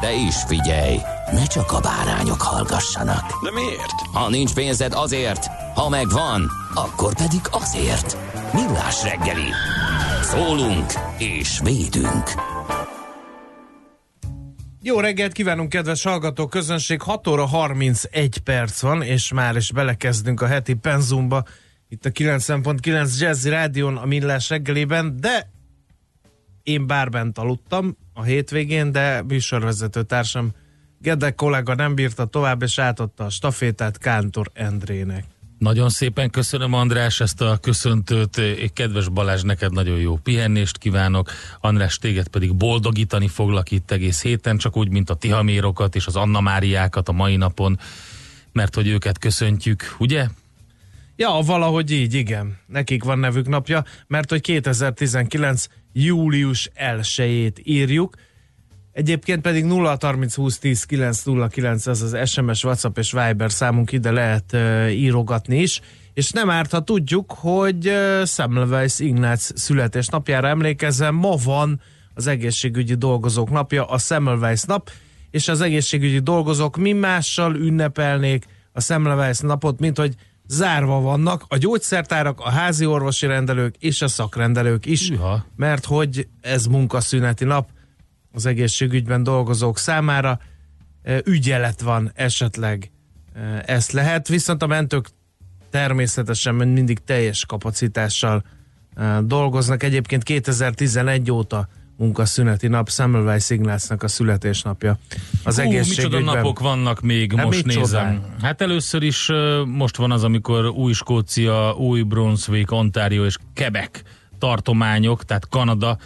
De is figyelj, ne csak a bárányok hallgassanak. De miért? Ha nincs pénzed azért, ha megvan, akkor pedig azért. Millás reggeli. Szólunk és védünk. Jó reggelt kívánunk, kedves hallgató közönség! 6 óra 31 perc van, és már is belekezdünk a heti penzumba, itt a 90.9 Jazzy Rádion a Millás reggelében, de én bár bent aludtam a hétvégén, de műsorvezető társam Gede kollega nem bírta tovább, és átadta a stafétát Kántor Endrének. Nagyon szépen köszönöm András ezt a köszöntőt, kedves Balázs, neked nagyon jó pihennést kívánok, András téged pedig boldogítani foglak itt egész héten, csak úgy, mint a Tihamérokat és az Anna Máriákat a mai napon, mert hogy őket köszöntjük, ugye? Ja, valahogy így, igen. Nekik van nevük napja, mert hogy 2019 július 1-ét írjuk, Egyébként pedig 0 30 20 10 9 0 9 ez az SMS, WhatsApp és Viber számunk ide lehet uh, írogatni is, és nem árt, ha tudjuk, hogy uh, Semmelweis Ignác születésnapjára emlékezem, ma van az egészségügyi dolgozók napja, a Semmelweis nap, és az egészségügyi dolgozók mi mással ünnepelnék a Semmelweis napot, mint hogy zárva vannak a gyógyszertárak, a házi orvosi rendelők és a szakrendelők is, Üha. mert hogy ez munkaszüneti nap, az egészségügyben dolgozók számára. Ügyelet van esetleg ezt lehet, viszont a mentők természetesen mindig teljes kapacitással dolgoznak. Egyébként 2011 óta munkaszüneti nap, Semmelweis Ignácnak a születésnapja. Az Hú, micsoda napok vannak még, Hát most nézem. csodál? Hát először is most van az, amikor új Skócia, új Brunswick, Ontario és Quebec tartományok, tehát Kanada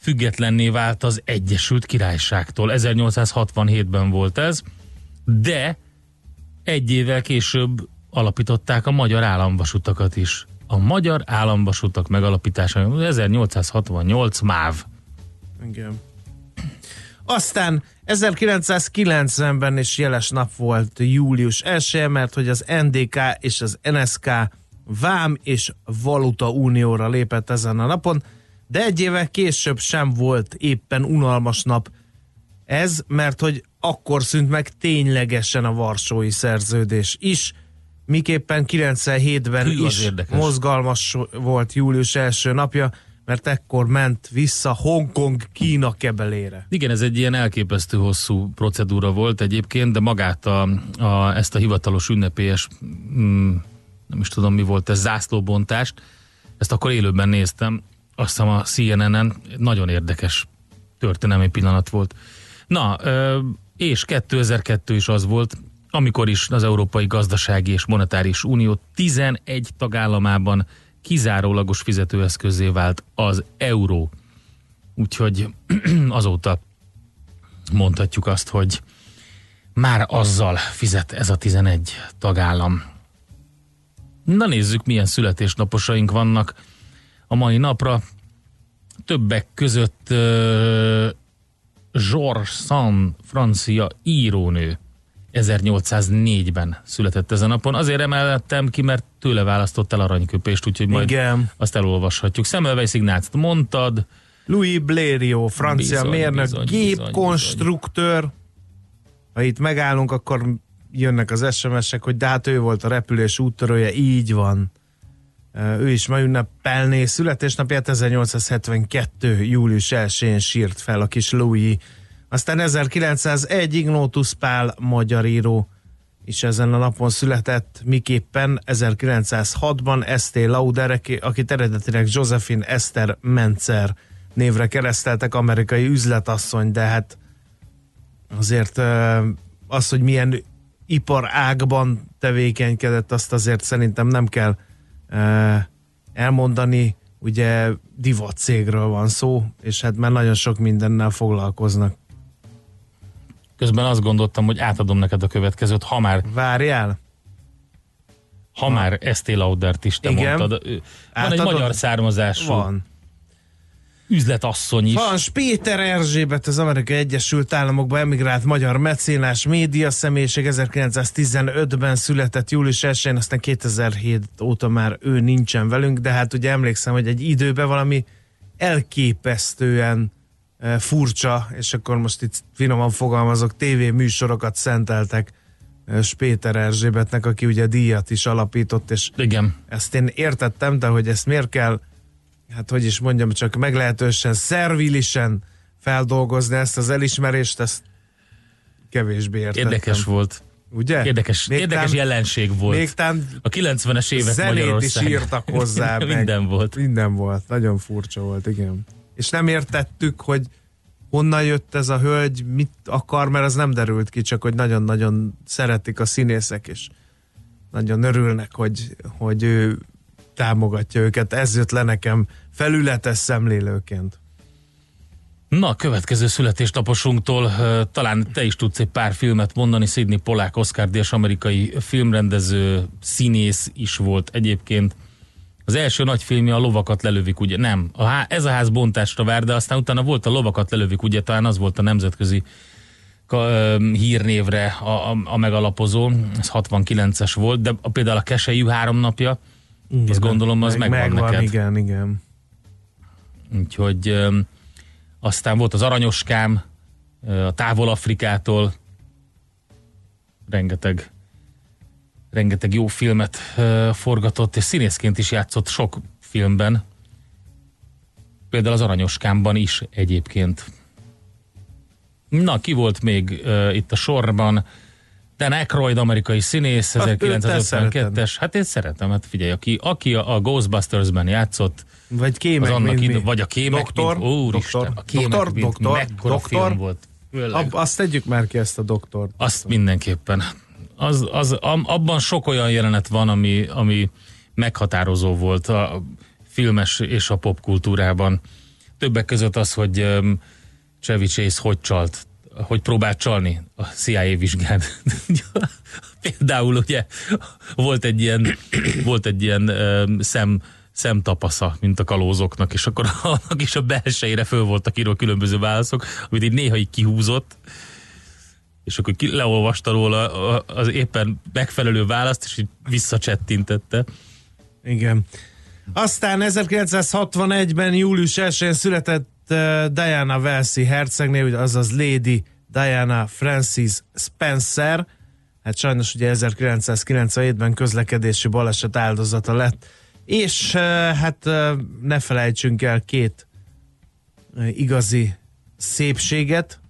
függetlenné vált az Egyesült Királyságtól. 1867-ben volt ez, de egy évvel később alapították a magyar államvasutakat is. A magyar államvasutak megalapítása 1868 MÁV. Igen. Aztán 1990-ben is jeles nap volt július 1 mert hogy az NDK és az NSK Vám és Valuta Unióra lépett ezen a napon, de egy évvel később sem volt éppen unalmas nap ez, mert hogy akkor szűnt meg ténylegesen a Varsói Szerződés is, miképpen 97-ben Hű, is érdekes. mozgalmas volt július első napja, mert ekkor ment vissza Hongkong Kína kebelére. Igen, ez egy ilyen elképesztő hosszú procedúra volt egyébként, de magát a, a, ezt a hivatalos ünnepélyes, mm, nem is tudom mi volt ez, zászlóbontást, ezt akkor élőben néztem, azt hiszem a CNN-en, nagyon érdekes történelmi pillanat volt. Na, és 2002 is az volt, amikor is az Európai Gazdasági és Monetáris Unió 11 tagállamában kizárólagos fizetőeszközé vált az euró. Úgyhogy azóta mondhatjuk azt, hogy már azzal fizet ez a 11 tagállam. Na nézzük, milyen születésnaposaink vannak a mai napra. Többek között uh, Georges Sand, francia írónő. 1804-ben született ezen a napon. Azért emellettem ki, mert tőle választott el aranyköpést, úgyhogy majd Igen. azt elolvashatjuk. Semmelweis Ignác mondtad, Louis Blériot, francia Bizony, mérnök, bizony, bizony, gépkonstruktőr. Ha itt megállunk, akkor jönnek az SMS-ek, hogy de hát ő volt a repülés úttörője, így van. Ő is ma ünnepelné születésnapját 1872. július 1-én sírt fel a kis Louis Aztán 1901 Ignótus Pál magyar író is ezen a napon született, miképpen 1906-ban Esté Lauder, aki- eredetileg Josephine Esther Menzer névre kereszteltek, amerikai üzletasszony, de hát azért az, hogy milyen iparágban tevékenykedett, azt azért szerintem nem kell elmondani, ugye divatcégről van szó, és hát már nagyon sok mindennel foglalkoznak. Közben azt gondoltam, hogy átadom neked a következőt, ha már, Várjál? ha már Estée Laudert is te Igen. mondtad. Van egy Átadod? magyar származású Van. üzletasszony is. Van Péter Erzsébet, az Amerikai Egyesült Államokba emigrált magyar mecénás média személyiség 1915-ben született július 1 aztán 2007 óta már ő nincsen velünk, de hát ugye emlékszem, hogy egy időben valami elképesztően furcsa, és akkor most itt finoman fogalmazok, tévéműsorokat szenteltek eh, Péter Erzsébetnek, aki ugye díjat is alapított, és Igen. ezt én értettem, de hogy ezt miért kell, hát hogy is mondjam, csak meglehetősen szervilisen feldolgozni ezt az elismerést, ezt kevésbé értettem. Érdekes volt. Ugye? Érdekes, Még érdekes tán- jelenség volt. Még tán a 90-es évek zenét is írtak hozzá. meg. Minden volt. Minden volt. Nagyon furcsa volt, igen. És nem értettük, hogy honnan jött ez a hölgy, mit akar, mert az nem derült ki, csak hogy nagyon-nagyon szeretik a színészek, és nagyon örülnek, hogy, hogy ő támogatja őket. Ez jött le nekem felületes szemlélőként. Na, következő születésnaposunktól talán te is tudsz egy pár filmet mondani. Sidney Polák, Oscar díjas amerikai filmrendező, színész is volt egyébként. Az első nagy filmje a Lovakat lelövik, ugye? Nem. A há- ez a ház bontásra vár, de aztán utána volt a Lovakat lelövik, ugye? Talán az volt a nemzetközi ö, hírnévre a, a, a megalapozó. Ez 69-es volt, de például a Keselyű három napja, azt gondolom, az Meg- megvan, megvan neked. igen, igen. Úgyhogy öm, aztán volt az Aranyoskám, ö, a Távol Afrikától, rengeteg, rengeteg jó filmet forgatott, és színészként is játszott sok filmben. Például az Aranyoskámban is egyébként. Na, ki volt még ö, itt a sorban? Dan Aykroyd, amerikai színész, Hát őt te 1952-es. Hát én szeretem, hát figyelj, aki, aki a, Ghostbusters-ben játszott, Vagy az kémek, annak mint idő, vagy a kémek, Doktor, mint, úristen, doktor, a kémek, doktor, mint doktor, mekkora doktor. film volt. Főleg. Ab, azt tegyük már ki ezt a doktort. Azt mindenképpen. Az, az, abban sok olyan jelenet van, ami, ami meghatározó volt a filmes és a popkultúrában. Többek között az, hogy um, Chevy Chase hogy csalt, hogy próbált csalni a CIA vizsgán. Például ugye volt egy ilyen, volt egy ilyen um, szem, szemtapasza, mint a kalózoknak, és akkor annak is a belsejére föl voltak írva különböző válaszok, amit így néha így kihúzott, és akkor ki, leolvasta róla az éppen megfelelő választ, és így visszacsettintette. Igen. Aztán 1961-ben július 1-én született uh, Diana Welsi hercegné, ugye azaz Lady Diana Francis Spencer. Hát sajnos ugye 1997-ben közlekedési baleset áldozata lett. És uh, hát uh, ne felejtsünk el két igazi szépséget.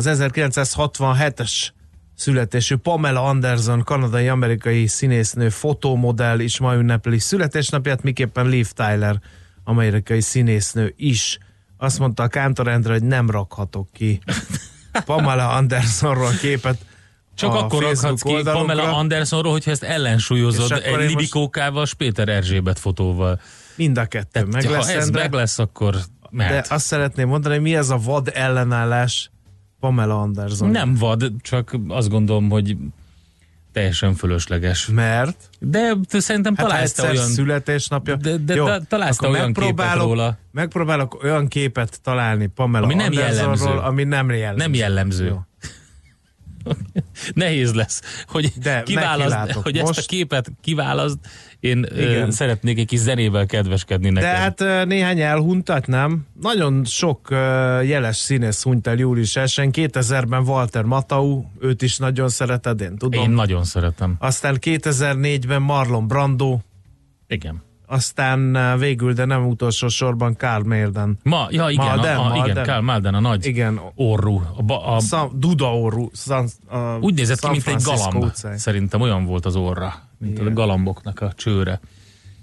Az 1967-es születésű Pamela Anderson, kanadai-amerikai színésznő, fotómodell is ma ünnepli születésnapját, miképpen Liv Tyler, amerikai színésznő is. Azt mondta a Kántor Endre, hogy nem rakhatok ki Pamela Andersonról képet Csak a akkor Facebook rakhatsz ki oldalunkra. Pamela Andersonról, hogyha ezt ellensúlyozod egy most- Libikókával, és Péter Erzsébet fotóval. Mind a kettő Tehát, meg ha lesz, ez Endre, meg lesz, akkor de mehet. azt szeretném mondani, hogy mi ez a vad ellenállás Pamela Anderson. Nem vad, csak azt gondolom, hogy teljesen fölösleges. Mert De te szerintem Hát találsz te olyan... születésnapja. De- de Jó, ta- találsz te olyan képet róla. Megpróbálok olyan képet találni Pamela Ami nem jellemző. ami nem jellemző. Nem jellemző. Jó. Nehéz lesz, hogy De kiválaszt, hogy ezt Most- a képet kiválaszt. Én Igen. szeretnék egy kis zenével kedveskedni neked. De hát néhány elhuntat, nem? Nagyon sok jeles színész hunyt el július 1 2000-ben Walter Matthau, őt is nagyon szereted, én tudom. Én nagyon szeretem. Aztán 2004-ben Marlon Brando, Igen. aztán végül, de nem utolsó sorban Karl Mérden. Ma, ja igen, Malden, a, a, igen Malden. Karl Malden, a nagy Igen. orrú. A, ba- a, Szam, Duda orru. San, a úgy nézett ki, San mint egy Francisco galamb. utcáj. Szerintem olyan volt az orra, mint Igen. a galamboknak a csőre.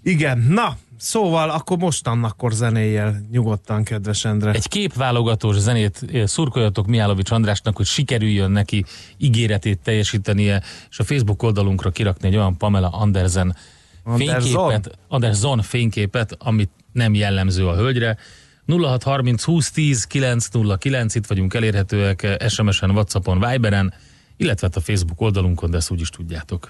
Igen, na, szóval akkor mostannakkor zenéjel nyugodtan, kedves Endre. Egy képválogatós zenét eh, szurkoljatok Mihálovics Andrásnak, hogy sikerüljön neki ígéretét teljesítenie, és a Facebook oldalunkra kirakni egy olyan Pamela Andersen Anderson? fényképet, Anderson fényképet, amit nem jellemző a hölgyre. 0630 2010 909, itt vagyunk elérhetőek eh, SMS-en, Whatsappon, Viberen, illetve hát a Facebook oldalunkon, de ezt úgy is tudjátok.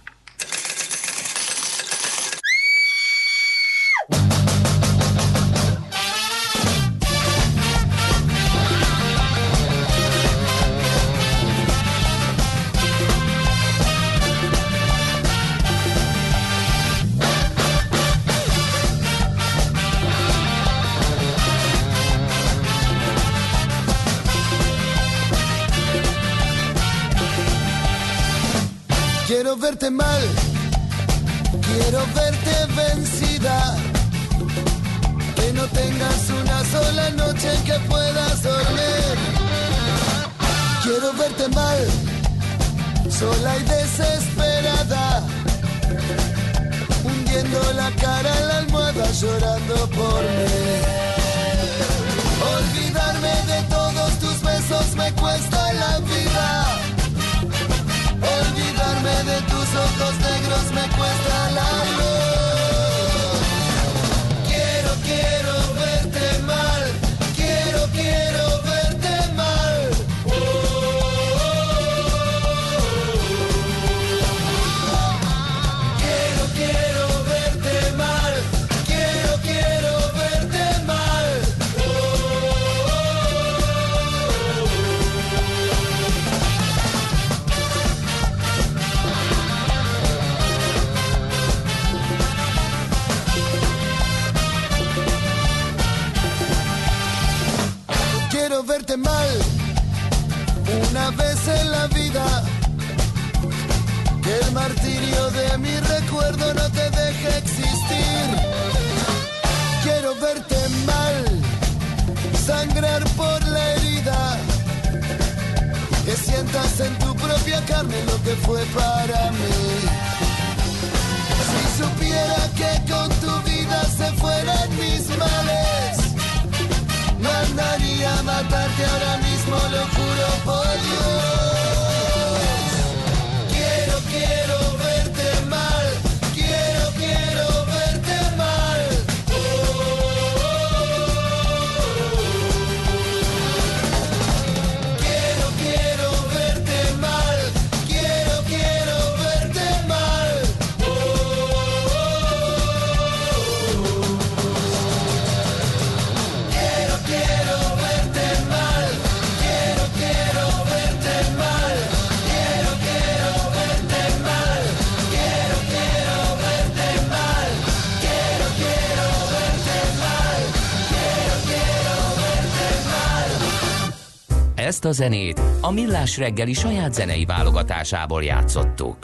Verte mal, quiero verte vencida. Que no tengas una sola noche en que puedas dormir. Quiero verte mal, sola y desesperada. Hundiendo la cara en la almohada llorando por mí. Olvidarme de todos tus besos me cuesta la vida. De tus ojos negros me cuesta la luz. Mal una vez en la vida. Que el martirio de mi recuerdo no te deje existir. Quiero verte mal, sangrar por la herida. Que sientas en tu propia carne lo que fue para mí. Si supiera que con tu vida se fueran mis males. Matarte ahora mismo, lo juro por Dios. Ezt a zenét a Millás reggeli saját zenei válogatásából játszottuk.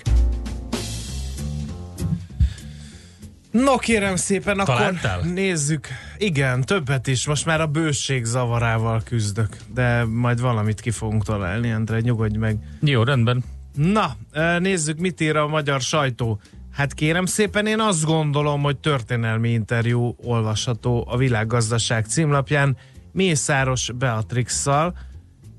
No kérem szépen, akkor Találtál? nézzük. Igen, többet is. Most már a bőség zavarával küzdök, de majd valamit ki fogunk találni, Endre, nyugodj meg. Jó, rendben. Na, nézzük, mit ír a magyar sajtó. Hát kérem szépen, én azt gondolom, hogy történelmi interjú olvasható a világgazdaság címlapján. Mészáros Beatrixszal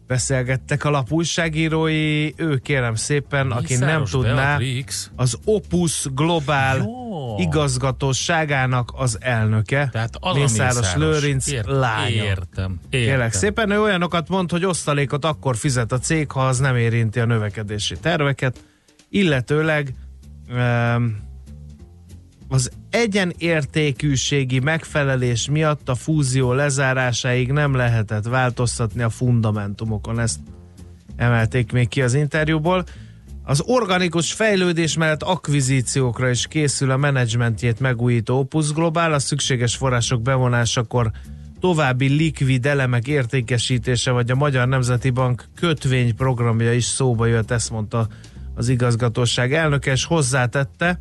beszélgettek a lap újságírói, ő kérem szépen, aki nem Mészáros tudná, Beatrix. az Opus Global Jó. igazgatóságának az elnöke, Tehát az Mészáros Mészáros. Lőrinc Ért- lánya. Értem. Kérlek értem. szépen, ő olyanokat mond, hogy osztalékot akkor fizet a cég, ha az nem érinti a növekedési terveket, illetőleg um, az egyenértékűségi megfelelés miatt a fúzió lezárásáig nem lehetett változtatni a fundamentumokon. Ezt emelték még ki az interjúból. Az organikus fejlődés mellett akvizíciókra is készül a menedzsmentjét megújító Opus Global, a szükséges források bevonásakor további likvid elemek értékesítése, vagy a Magyar Nemzeti Bank kötvényprogramja is szóba jött, ezt mondta az igazgatóság elnöke, és hozzátette,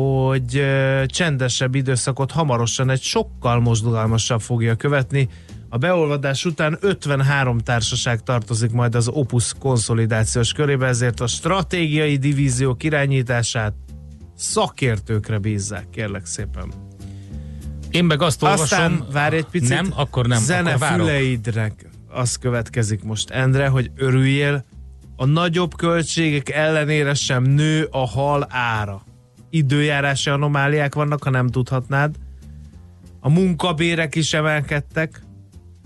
hogy csendesebb időszakot hamarosan egy sokkal mozdulalmasabb fogja követni. A beolvadás után 53 társaság tartozik majd az Opus konszolidációs körébe, ezért a stratégiai divíziók irányítását szakértőkre bízzák, kérlek szépen. Én meg azt olvasom... Aztán várj egy picit. Nem, akkor nem, Zene akkor várok. füleidre az következik most, Endre, hogy örüljél. A nagyobb költségek ellenére sem nő a hal ára. Időjárási anomáliák vannak, ha nem tudhatnád. A munkabérek is emelkedtek,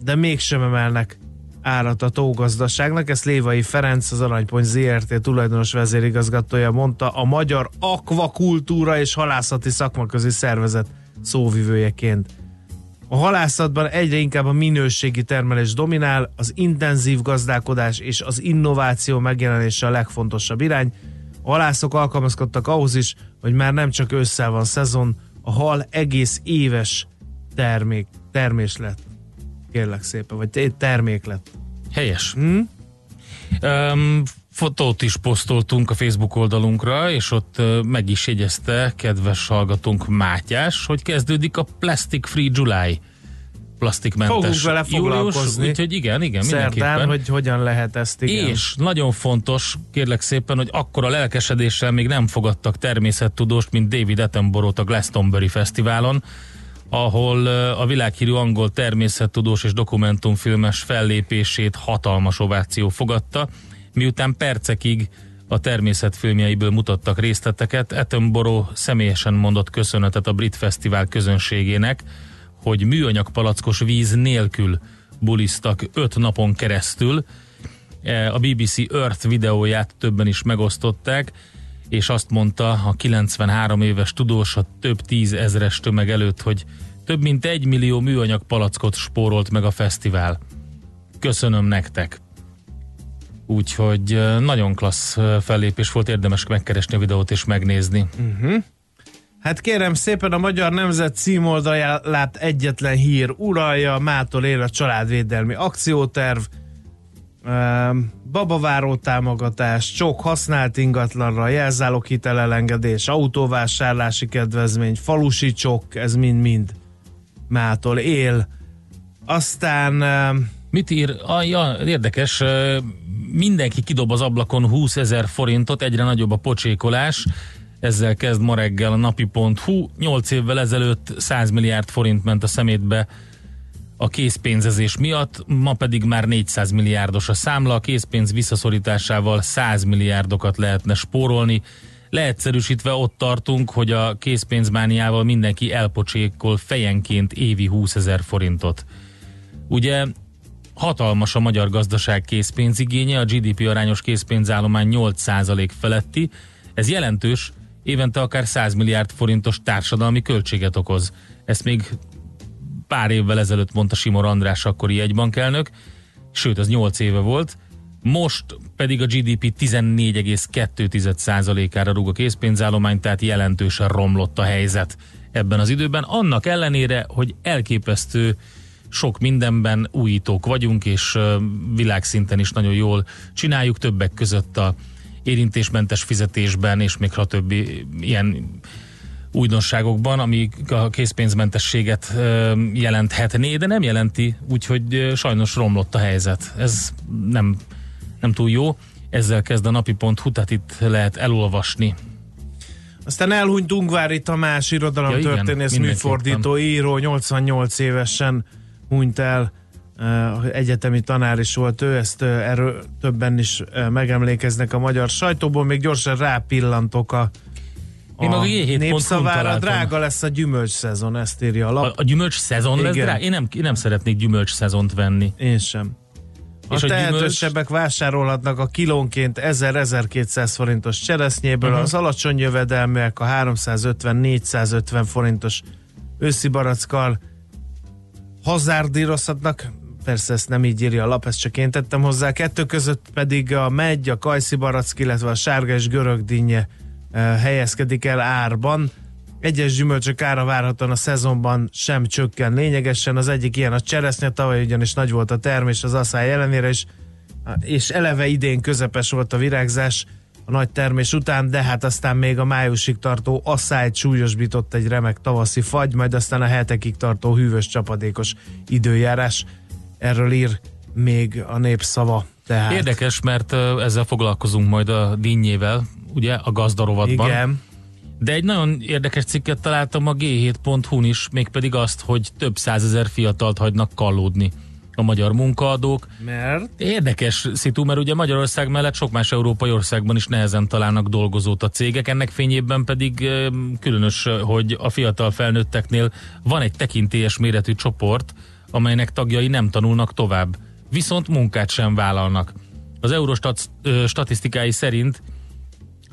de mégsem emelnek árat a tógazdaságnak. Ezt Lévai Ferenc, az Aranypont ZRT tulajdonos vezérigazgatója mondta a Magyar Akvakultúra és Halászati Szakmaközi Szervezet szóvivőjeként. A halászatban egyre inkább a minőségi termelés dominál, az intenzív gazdálkodás és az innováció megjelenése a legfontosabb irány. A halászok alkalmazkodtak ahhoz is, hogy már nem csak ősszel van szezon, a hal egész éves termék, termés lett. Kérlek szépen, vagy termék lett. Helyes. Hm? Um, fotót is posztoltunk a Facebook oldalunkra, és ott meg is jegyezte kedves hallgatónk Mátyás, hogy kezdődik a Plastic Free July plastikmentes Fogunk vele foglalkozni. Július, úgyhogy igen, igen, Szerdán, mindenképpen. hogy hogyan lehet ezt, igen. És nagyon fontos, kérlek szépen, hogy akkor a lelkesedéssel még nem fogadtak természettudóst, mint David Attenborough-t a Glastonbury Fesztiválon, ahol a világhírű angol természettudós és dokumentumfilmes fellépését hatalmas ováció fogadta, miután percekig a természetfilmjeiből mutattak részleteket, Attenborough személyesen mondott köszönetet a brit fesztivál közönségének, hogy műanyag palackos víz nélkül bulisztak öt napon keresztül. E, A BBC Earth videóját többen is megosztották, és azt mondta a 93 éves tudós a több tízezres tömeg előtt, hogy több mint egy millió műanyag palackot spórolt meg a fesztivál. Köszönöm nektek! Úgyhogy e, nagyon klassz e, fellépés volt, érdemes megkeresni a videót és megnézni. Hát kérem szépen, a Magyar Nemzet címoldalát egyetlen hír uralja, mától él a családvédelmi akcióterv, Ehm, babaváró támogatás, csok használt ingatlanra, jelzálog hitelelengedés, autóvásárlási kedvezmény, falusi csok, ez mind-mind mától él. Aztán ehm, Mit ír? Ah, ja, érdekes, mindenki kidob az ablakon 20 ezer forintot, egyre nagyobb a pocsékolás, ezzel kezd ma reggel a napi.hu. 8 évvel ezelőtt 100 milliárd forint ment a szemétbe a készpénzezés miatt, ma pedig már 400 milliárdos a számla, a készpénz visszaszorításával 100 milliárdokat lehetne spórolni. Leegyszerűsítve ott tartunk, hogy a készpénzmániával mindenki elpocsékol fejenként évi 20 ezer forintot. Ugye hatalmas a magyar gazdaság készpénzigénye, a GDP arányos készpénzállomány 8% feletti, ez jelentős, évente akár 100 milliárd forintos társadalmi költséget okoz. Ezt még pár évvel ezelőtt mondta Simor András akkori jegybankelnök, sőt, az 8 éve volt, most pedig a GDP 14,2%-ára rúg a készpénzállomány, tehát jelentősen romlott a helyzet ebben az időben, annak ellenére, hogy elképesztő sok mindenben újítók vagyunk, és világszinten is nagyon jól csináljuk, többek között a érintésmentes fizetésben, és még ha többi ilyen újdonságokban, ami a készpénzmentességet jelenthetné, de nem jelenti, úgyhogy sajnos romlott a helyzet. Ez nem, nem túl jó. Ezzel kezd a napi.hu, tehát itt lehet elolvasni. Aztán elhunyt Ungvári Tamás, irodalomtörténész, Ja, igen, műfordító, író, 88 évesen hunyt el, egyetemi tanár is volt ő, ezt eh, erről többen is eh, megemlékeznek a magyar sajtóból, még gyorsan rápillantok a, Én a G7.hu-n népszavára, találtam. drága lesz a gyümölcs szezon, ezt írja a lap. A, a gyümölcs szezon lesz Igen. rá? Én nem, én nem szeretnék gyümölcs szezont venni. Én sem. A És a gyümölcs- tehetősebbek vásárolhatnak a kilónként 1000-1200 forintos cseresznyéből, uh-huh. az alacsony jövedelműek a 350-450 forintos őszi barackkal hazárdírozhatnak, persze ezt nem így írja a lap, ezt csak én tettem hozzá, kettő között pedig a megy, a kajszi barack, illetve a sárga és görög dinnye eh, helyezkedik el árban. Egyes gyümölcsök ára várhatóan a szezonban sem csökken lényegesen. Az egyik ilyen a cseresznye, tavaly ugyanis nagy volt a termés az asszály ellenére, és, és eleve idén közepes volt a virágzás a nagy termés után, de hát aztán még a májusig tartó asszályt súlyosbított egy remek tavaszi fagy, majd aztán a hetekig tartó hűvös csapadékos időjárás. Erről ír még a népszava. Tehát. Érdekes, mert ezzel foglalkozunk majd a dinnyével, ugye, a gazdarovatban. Igen. De egy nagyon érdekes cikket találtam a g7.hu-n is, mégpedig azt, hogy több százezer fiatalt hagynak kallódni a magyar munkaadók. Mert? Érdekes szitu, mert ugye Magyarország mellett sok más európai országban is nehezen találnak dolgozót a cégek, ennek fényében pedig különös, hogy a fiatal felnőtteknél van egy tekintélyes méretű csoport, amelynek tagjai nem tanulnak tovább, viszont munkát sem vállalnak. Az Eurostat statisztikái szerint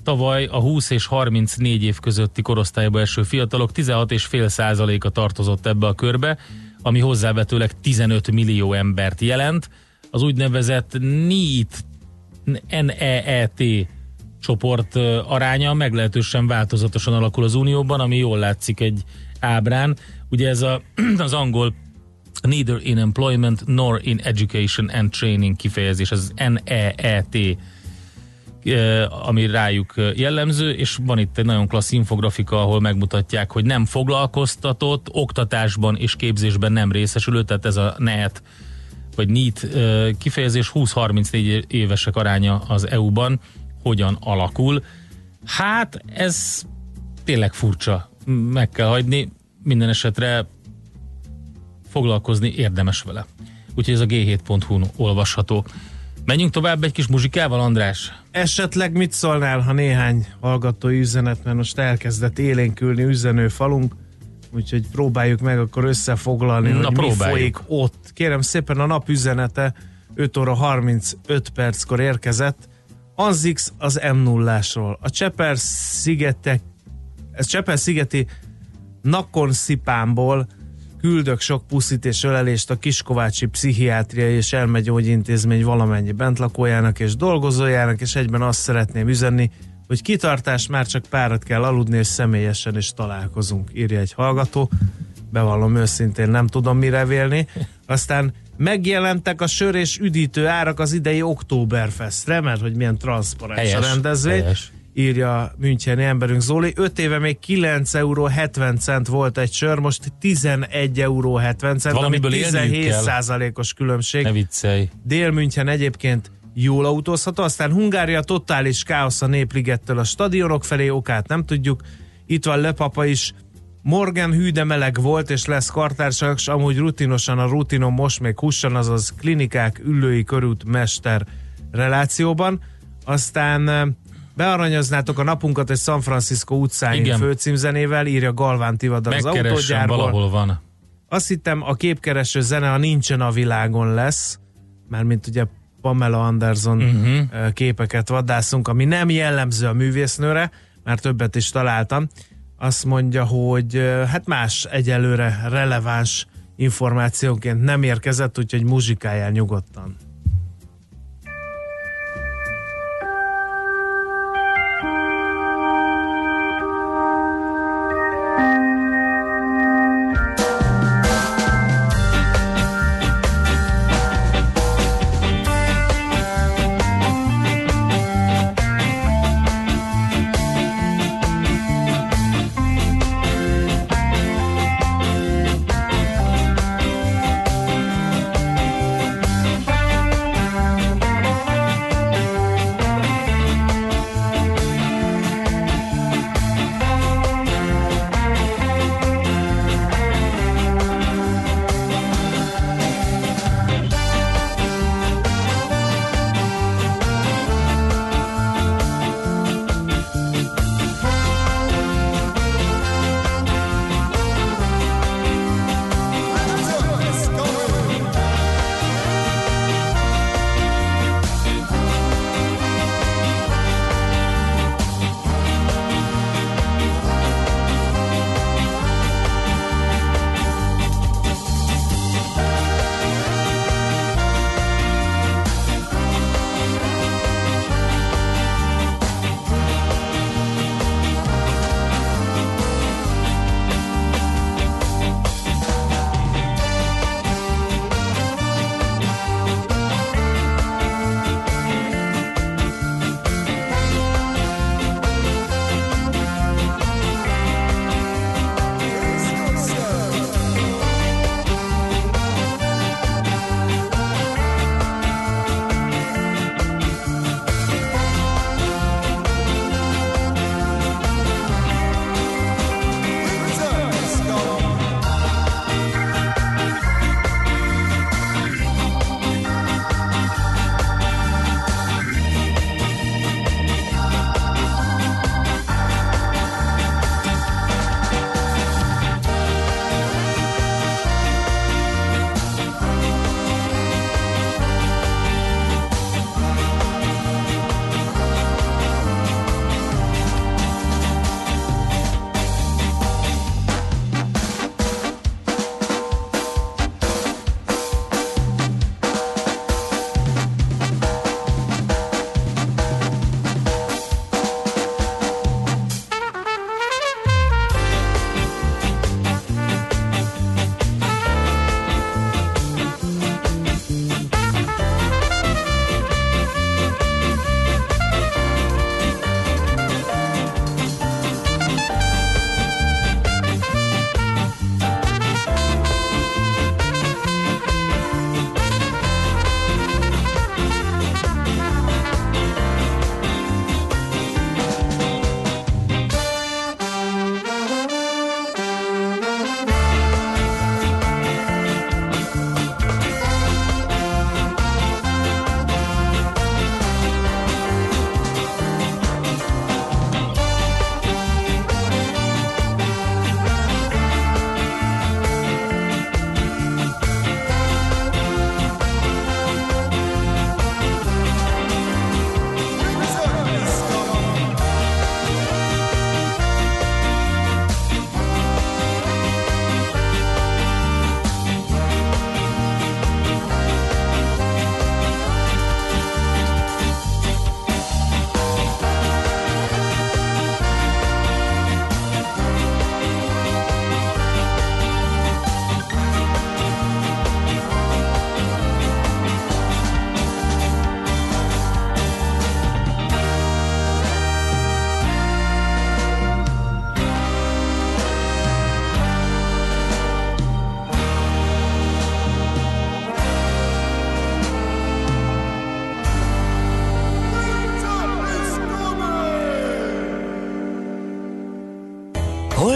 Tavaly a 20 és 34 év közötti korosztályba eső fiatalok 16,5%-a tartozott ebbe a körbe, ami hozzávetőleg 15 millió embert jelent. Az úgynevezett NEET, NEET csoport aránya meglehetősen változatosan alakul az Unióban, ami jól látszik egy ábrán. Ugye ez a, az angol neither in employment nor in education and training kifejezés, az NEET eh, ami rájuk eh, jellemző, és van itt egy nagyon klassz infografika, ahol megmutatják, hogy nem foglalkoztatott, oktatásban és képzésben nem részesülő, tehát ez a NET vagy NEET eh, kifejezés 20-34 évesek aránya az EU-ban hogyan alakul. Hát ez tényleg furcsa, meg kell hagyni, minden esetre foglalkozni érdemes vele. Úgyhogy ez a g7.hu-n olvasható. Menjünk tovább egy kis muzsikával, András? Esetleg mit szólnál, ha néhány hallgatói üzenet, mert most elkezdett élénkülni üzenő falunk, úgyhogy próbáljuk meg akkor összefoglalni, Na, hogy mi próbáljuk. folyik ott. Kérem szépen a nap üzenete 5 óra 35 perckor érkezett. Anzix az m 0 A Cseper szigetek, ez Cseper szigeti Nakon Szipámból küldök sok puszit és ölelést a Kiskovácsi Pszichiátriai és Elmegyógyintézmény valamennyi bentlakójának és dolgozójának, és egyben azt szeretném üzenni, hogy kitartás már csak párat kell aludni, és személyesen is találkozunk, írja egy hallgató. Bevallom őszintén, nem tudom mire vélni. Aztán megjelentek a sör és üdítő árak az idei Oktoberfestre, mert hogy milyen transzparens a rendezvény helyes. Írja Müncheni emberünk Zoli. 5 éve még 9 euró 70 cent volt egy sör, most 11 euró 70 cent, ami Valamiből élniük 17 kell. százalékos különbség. Ne viccelj. Dél-München egyébként jól autózható, aztán Hungária totális káosz a népligettől a stadionok felé, okát nem tudjuk. Itt van Lepapa is, Morgan hű, de meleg volt, és lesz kartársak, és amúgy rutinosan a rutinon most még hussan, azaz klinikák, ülői körút, mester relációban. Aztán eh, bearanyoznátok a napunkat egy San Francisco utcáin Igen. főcímzenével, írja Galván Tivadar az autógyárból. valahol van. Azt hittem a képkereső zene a Nincsen a világon lesz, mármint ugye Pamela Anderson uh-huh. képeket vadászunk, ami nem jellemző a művésznőre, már többet is találtam. Azt mondja, hogy hát más egyelőre releváns információként nem érkezett, úgyhogy muzsikáljál nyugodtan.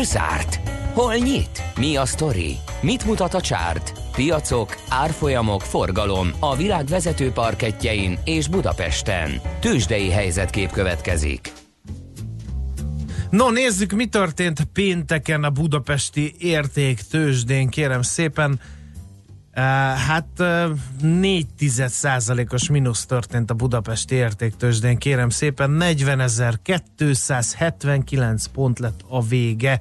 Zárt? Hol nyit? Mi a sztori? Mit mutat a csárt? Piacok, árfolyamok, forgalom a világ vezető parketjein és Budapesten. Tősdei helyzetkép következik. No, nézzük, mi történt pénteken a budapesti érték tőzsdén, kérem szépen. Uh, hát uh, 4 os mínusz történt a budapesti értéktőzsdén, kérem szépen, 40.279 pont lett a vége.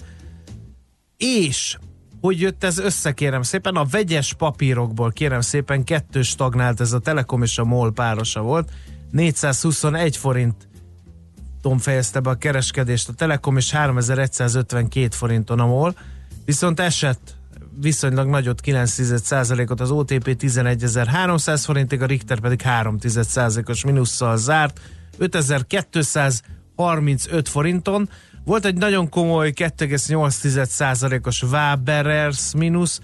És hogy jött ez össze, kérem szépen? A vegyes papírokból, kérem szépen, kettő stagnált, ez a Telekom és a MOL párosa volt. 421 forint fejezte be a kereskedést a Telekom, és 3152 forinton a MOL, viszont esett viszonylag nagyot 9%-ot az OTP 11.300 forintig, a Richter pedig 3%-os minusszal zárt 5235 forinton. Volt egy nagyon komoly 2,8%-os Waberers mínusz,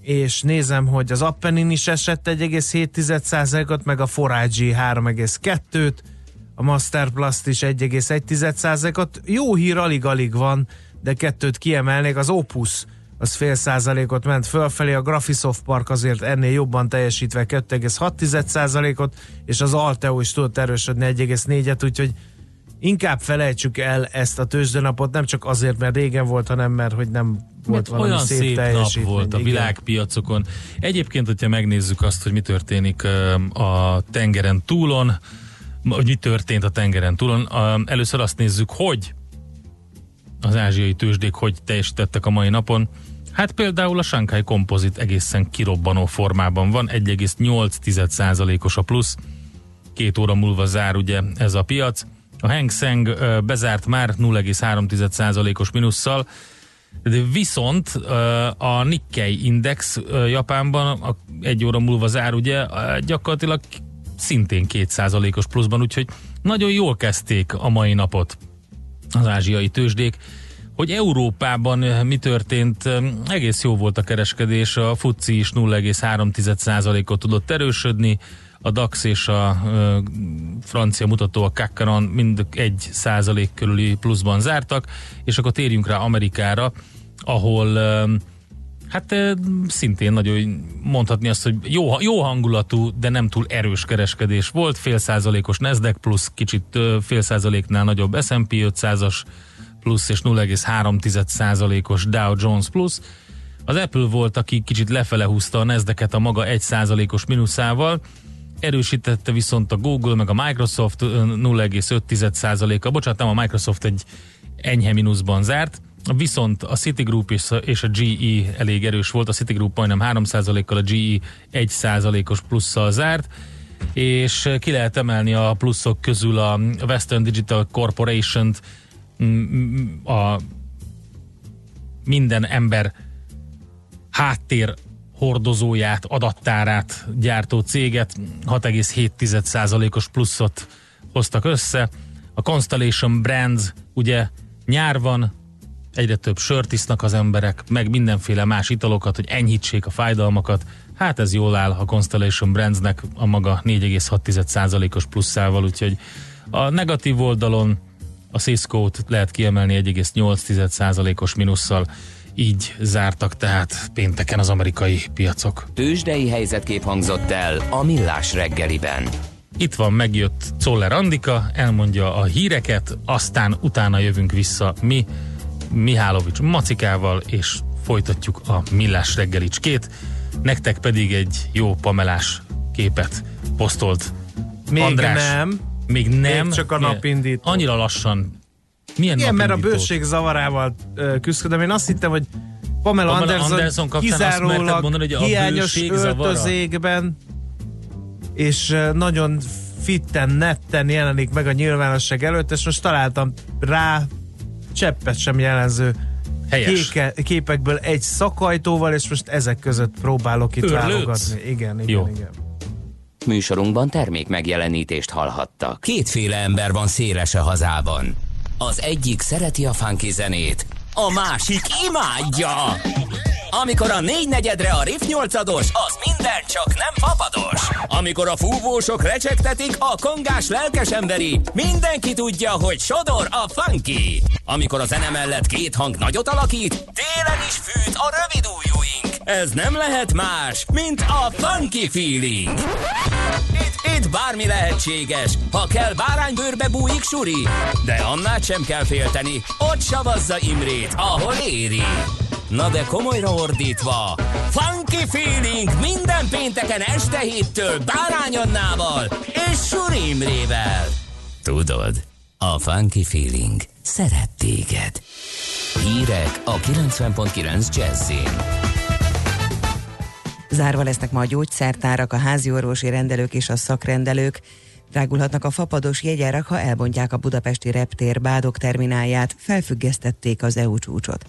és nézem, hogy az Appenin is esett 1,7%-ot, meg a Forage 3,2-t, a Masterplast is 1,1%-ot. Jó hír alig-alig van, de kettőt kiemelnék, az Opus az fél százalékot ment fölfelé, a Graphisoft Park azért ennél jobban teljesítve 2,6% ot és az Alteo is tudott erősödni 1,4-et, úgyhogy inkább felejtsük el ezt a tőzsdenapot, nem csak azért, mert régen volt, hanem mert hogy nem volt Mert valami olyan szép, szép nap volt a világpiacokon. Egyébként, hogyha megnézzük azt, hogy mi történik a tengeren túlon, hogy mi történt a tengeren túlon, először azt nézzük, hogy az ázsiai tőzsdék hogy teljesítettek a mai napon. Hát például a Shanghai Composite egészen kirobbanó formában van, 1,8%-os a plusz, két óra múlva zár ugye ez a piac. A Hang Seng bezárt már 0,3%-os minusszal, de viszont a Nikkei Index Japánban egy óra múlva zár ugye gyakorlatilag szintén 2%-os pluszban, úgyhogy nagyon jól kezdték a mai napot az ázsiai tőzsdék. Hogy Európában mi történt, egész jó volt a kereskedés, a FUCI is 0,3%-ot tudott erősödni, a DAX és a ö, francia mutató, a Kakkaron mind egy százalék körüli pluszban zártak, és akkor térjünk rá Amerikára, ahol ö, hát ö, szintén nagyon mondhatni azt, hogy jó, jó hangulatú, de nem túl erős kereskedés volt, fél százalékos Nasdaq plusz, kicsit ö, fél százaléknál nagyobb S&P 500-as plusz és 0,3 százalékos Dow Jones plusz. Az Apple volt, aki kicsit lefele húzta a nasdaq a maga 1 százalékos mínuszával, erősítette viszont a Google meg a Microsoft ö, 0,5 százaléka, bocsánat, nem a Microsoft egy enyhe mínuszban zárt, viszont a Citigroup és a, GE elég erős volt, a Citigroup majdnem 3 kal a GE 1 százalékos plusszal zárt, és ki lehet emelni a pluszok közül a Western Digital Corporation-t, mm, a minden ember háttér hordozóját, adattárát gyártó céget 6,7%-os pluszot hoztak össze. A Constellation Brands ugye nyár van, egyre több sört isznak az emberek, meg mindenféle más italokat, hogy enyhítsék a fájdalmakat. Hát ez jól áll a Constellation Brandsnek a maga 4,6%-os pluszával, úgyhogy a negatív oldalon a Cisco-t lehet kiemelni 1,8%-os minusszal. Így zártak tehát pénteken az amerikai piacok. Tőzsdei helyzetkép hangzott el a Millás reggeliben. Itt van, megjött Czoller Andika, elmondja a híreket, aztán utána jövünk vissza mi, Mihálovics Macikával, és folytatjuk a Millás reggelicskét. Nektek pedig egy jó pamelás képet posztolt Még András. nem. Még nem. Még csak a napindító. Annyira lassan. Milyen Igen, mert a bőség zavarával ö, küzdöm. Én azt hittem, hogy Pamela, Pamela Anderson, Anderson kizárólag mondani, hogy a hiányos öltözékben és nagyon fitten, netten jelenik meg a nyilvánosság előtt, és most találtam rá cseppet sem jelenző Helyes. kéke, képekből egy szakajtóval, és most ezek között próbálok itt Őrlődsz? válogatni. Igen, igen, Jó. igen. Műsorunkban termék megjelenítést hallhattak. Kétféle ember van széles a hazában. Az egyik szereti a funky zenét, a másik imádja. Amikor a négy negyedre a Riff 8 az minden csak nem fapados. Amikor a fúvósok recsegtetik, a kongás lelkes emberi, mindenki tudja, hogy sodor a funky. Amikor a zene mellett két hang nagyot alakít, télen is fűt a rövid ujjúink. Ez nem lehet más, mint a funky feeling. Itt, itt bármi lehetséges, ha kell báránybőrbe bújik suri, de annál sem kell félteni, ott savazza Imrét, ahol éri. Na de komolyra ordítva, Funky Feeling minden pénteken este héttől Bárány Annával és Suri Imrével. Tudod, a Funky Feeling szeret téged. Hírek a 90.9 Jazzin. Zárva lesznek ma a gyógyszertárak, a házi orvosi rendelők és a szakrendelők. Drágulhatnak a fapados jegyárak, ha elbontják a budapesti reptér bádok terminálját, felfüggesztették az EU csúcsot.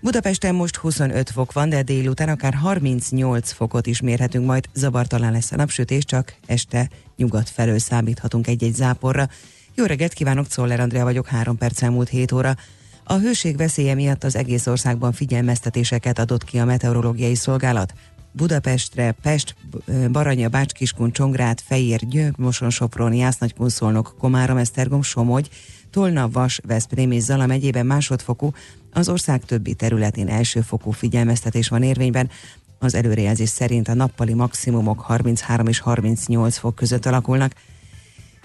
Budapesten most 25 fok van, de délután akár 38 fokot is mérhetünk, majd zavartalan lesz a napsütés, csak este nyugat felől számíthatunk egy-egy záporra. Jó reggelt kívánok, Czoller Andrea vagyok, 3 perc elmúlt 7 óra. A hőség veszélye miatt az egész országban figyelmeztetéseket adott ki a meteorológiai szolgálat. Budapestre, Pest, Baranya, Bácskiskun, Csongrád, Fejér, Győr, Moson, Sopron, Jásznagykunszolnok, Komárom, Esztergom, Somogy, Tolna, Vas, Veszprém és Zala megyében másodfokú, az ország többi területén elsőfokú figyelmeztetés van érvényben. Az előrejelzés szerint a nappali maximumok 33 és 38 fok között alakulnak.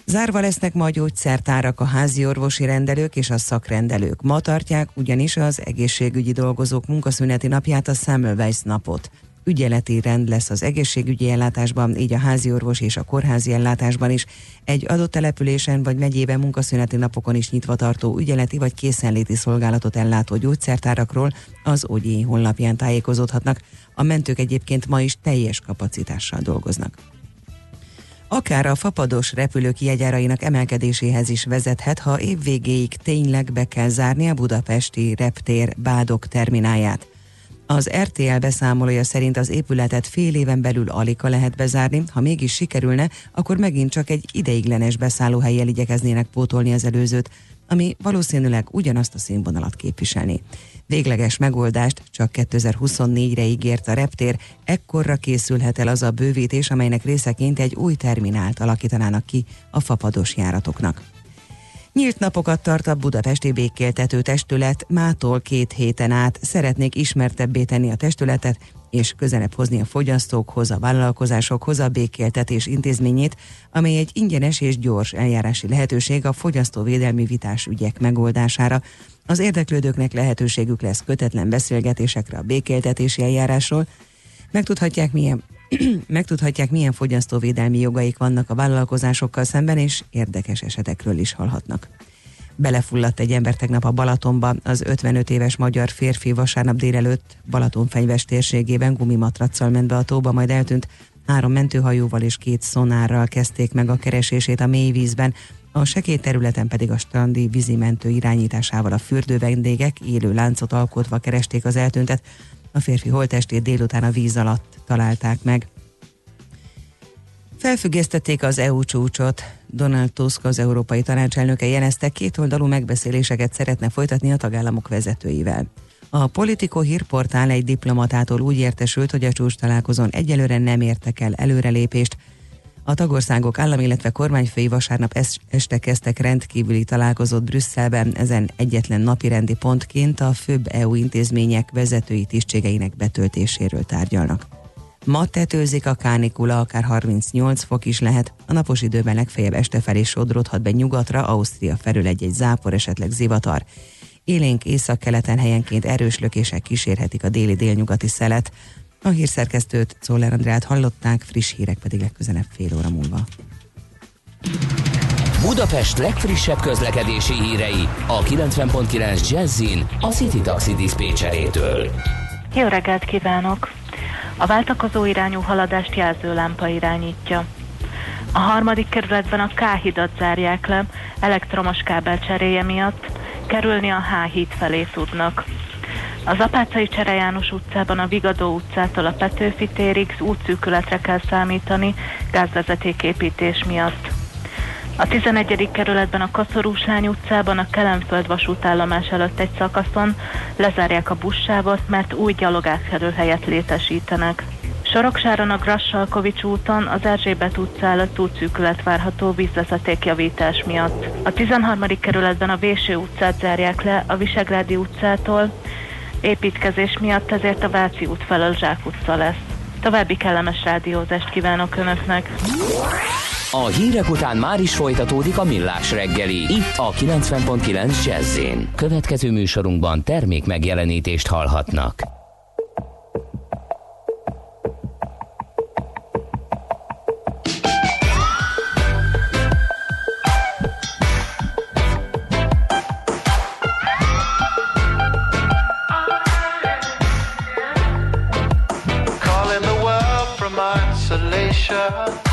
Zárva lesznek ma a gyógyszertárak, a házi orvosi rendelők és a szakrendelők. Ma tartják ugyanis az egészségügyi dolgozók munkaszüneti napját, a Semmelweis napot ügyeleti rend lesz az egészségügyi ellátásban, így a házi orvos és a kórházi ellátásban is. Egy adott településen vagy megyében munkaszüneti napokon is nyitva tartó ügyeleti vagy készenléti szolgálatot ellátó gyógyszertárakról az OGI honlapján tájékozódhatnak. A mentők egyébként ma is teljes kapacitással dolgoznak akár a fapados repülők jegyárainak emelkedéséhez is vezethet, ha évvégéig tényleg be kell zárni a budapesti reptér bádok termináját. Az RTL beszámolója szerint az épületet fél éven belül alig lehet bezárni, ha mégis sikerülne, akkor megint csak egy ideiglenes beszállóhelyjel igyekeznének pótolni az előzőt, ami valószínűleg ugyanazt a színvonalat képviselni. Végleges megoldást csak 2024-re ígért a reptér, ekkorra készülhet el az a bővítés, amelynek részeként egy új terminált alakítanának ki a fapados járatoknak. Nyílt napokat tart a Budapesti Békéltető Testület, mától két héten át szeretnék ismertebbé tenni a testületet, és közelebb hozni a fogyasztókhoz, a vállalkozásokhoz a békéltetés intézményét, amely egy ingyenes és gyors eljárási lehetőség a fogyasztóvédelmi vitás ügyek megoldására. Az érdeklődőknek lehetőségük lesz kötetlen beszélgetésekre a békéltetési eljárásról, megtudhatják milyen megtudhatják, milyen fogyasztóvédelmi jogaik vannak a vállalkozásokkal szemben, és érdekes esetekről is hallhatnak. Belefulladt egy ember tegnap a Balatonba, az 55 éves magyar férfi vasárnap délelőtt Balatonfenyves térségében gumimatracsal ment be a tóba, majd eltűnt. Három mentőhajóval és két szonárral kezdték meg a keresését a mély vízben, a sekély területen pedig a strandi vízimentő irányításával a fürdővendégek élő láncot alkotva keresték az eltüntet. A férfi holtestét délután a víz alatt találták meg. Felfüggesztették az EU csúcsot. Donald Tusk, az Európai Tanácselnöke jelezte, kétoldalú megbeszéléseket szeretne folytatni a tagállamok vezetőivel. A Politico hírportál egy diplomatától úgy értesült, hogy a csúcs találkozón egyelőre nem értek el előrelépést. A tagországok állam, illetve kormányfői vasárnap este kezdtek rendkívüli találkozót Brüsszelben, ezen egyetlen napirendi pontként a főbb EU intézmények vezetői tisztségeinek betöltéséről tárgyalnak. Ma tetőzik a kánikula, akár 38 fok is lehet. A napos időben legfeljebb este felé sodródhat be nyugatra, Ausztria felül egy-egy zápor, esetleg zivatar. Élénk észak-keleten helyenként erős lökések kísérhetik a déli délnyugati szelet. A hírszerkesztőt, Czoller Andrát hallották, friss hírek pedig legközelebb fél óra múlva. Budapest legfrissebb közlekedési hírei a 90.9 Jazzin a City Taxi Dispécsejétől. Jó reggelt kívánok! A váltakozó irányú haladást jelzőlámpa irányítja. A harmadik kerületben a K hidat zárják le, elektromos kábel cseréje miatt, kerülni a H híd felé tudnak. Az Apácai Csere János utcában a Vigadó utcától a Petőfi térig útszűkületre kell számítani gázvezetéképítés miatt. A 11. kerületben a Kaszorúslány utcában a Kelenföld vasútállomás előtt egy szakaszon lezárják a buszsávot, mert új gyalogátkelőhelyet létesítenek. Soroksáron a Grassalkovics úton az Erzsébet utca előtt útszűkület várható vízvezetékjavítás miatt. A 13. kerületben a Véső utcát zárják le a Visegrádi utcától, építkezés miatt ezért a Váci út felől Zsák utca lesz. További kellemes rádiózást kívánok Önöknek! A hírek után már is folytatódik a millás reggeli. Itt a 90.9 jazz Következő műsorunkban termék megjelenítést hallhatnak. deixar.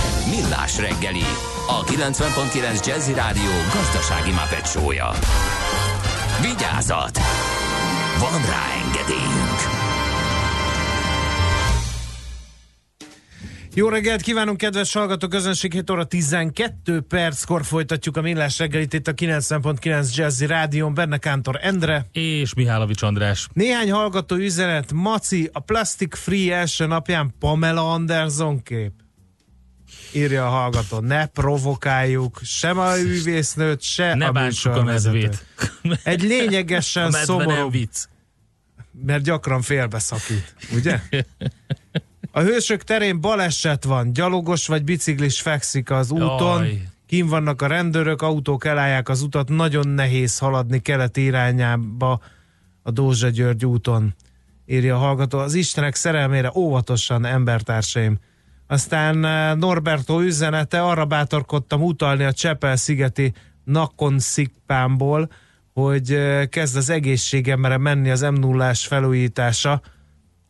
Millás reggeli, a 90.9 Jazzy Rádió gazdasági mapetsója. Vigyázat! Van rá engedélyünk! Jó reggelt kívánunk, kedves hallgató közönség, 7 óra 12 perckor folytatjuk a millás reggelit itt a 90.9 Jazzy Rádión, benne Kántor Endre. És Mihálovics András. Néhány hallgató üzenet, Maci, a Plastic Free első napján Pamela Anderson kép. Írja a hallgató, ne provokáljuk sem a művésznőt, se Ne a bántsuk a medvét. Egy lényegesen szomorú vicc. mert gyakran félbeszakít, ugye? A hősök terén baleset van, gyalogos vagy biciklis fekszik az úton, Jaj. kim vannak a rendőrök, autók elállják az utat, nagyon nehéz haladni kelet irányába a Dózsa György úton, írja a hallgató. Az Istenek szerelmére óvatosan, embertársaim. Aztán eh, Norberto üzenete, arra bátorkodtam utalni a Csepel-szigeti Nakon Szikpámból, hogy eh, kezd az egészségemre menni az m 0 felújítása.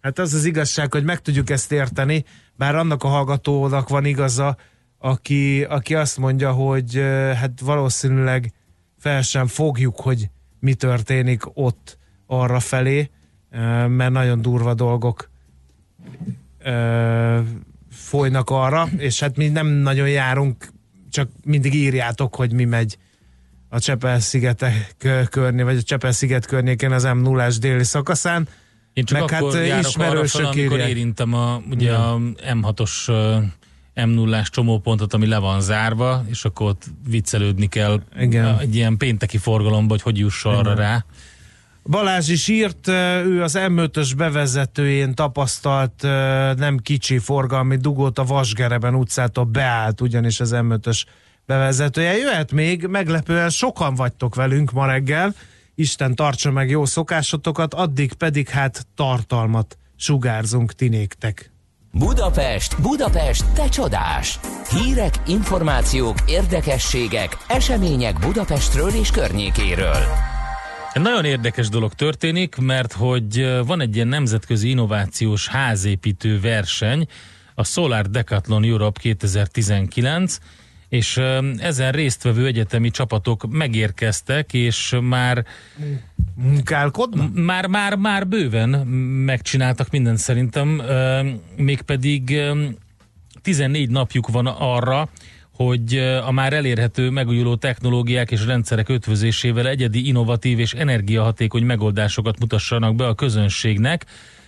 Hát az az igazság, hogy meg tudjuk ezt érteni, bár annak a hallgatónak van igaza, aki, aki azt mondja, hogy eh, hát valószínűleg fel sem fogjuk, hogy mi történik ott arra felé, mert nagyon durva dolgok folynak arra, és hát mi nem nagyon járunk, csak mindig írjátok, hogy mi megy a Csepel-szigetek környékén, vagy a Csepel-sziget környékén az m 0 déli szakaszán. Én csak Meg Meg akkor hát hát járok arra fel, amikor írják. érintem a, ugye a M6-os ö, m 0 csomópontot, ami le van zárva, és akkor ott viccelődni kell Igen. egy ilyen pénteki forgalomba, hogy hogy juss arra rá. Balázs is írt, ő az M5-ös bevezetőjén tapasztalt nem kicsi forgalmi dugót a Vasgereben utcától beállt, ugyanis az M5-ös bevezetője. Jöhet még, meglepően sokan vagytok velünk ma reggel, Isten tartsa meg jó szokásotokat, addig pedig hát tartalmat sugárzunk ti néktek. Budapest, Budapest, te csodás! Hírek, információk, érdekességek, események Budapestről és környékéről. Nagyon érdekes dolog történik, mert hogy van egy ilyen nemzetközi innovációs házépítő verseny, a Solar Decathlon Europe 2019, és ezen résztvevő egyetemi csapatok megérkeztek, és már Munkálkodnak? már, már, már bőven megcsináltak mindent szerintem, mégpedig ö, 14 napjuk van arra, hogy a már elérhető megújuló technológiák és rendszerek ötvözésével egyedi, innovatív és energiahatékony megoldásokat mutassanak be a közönségnek.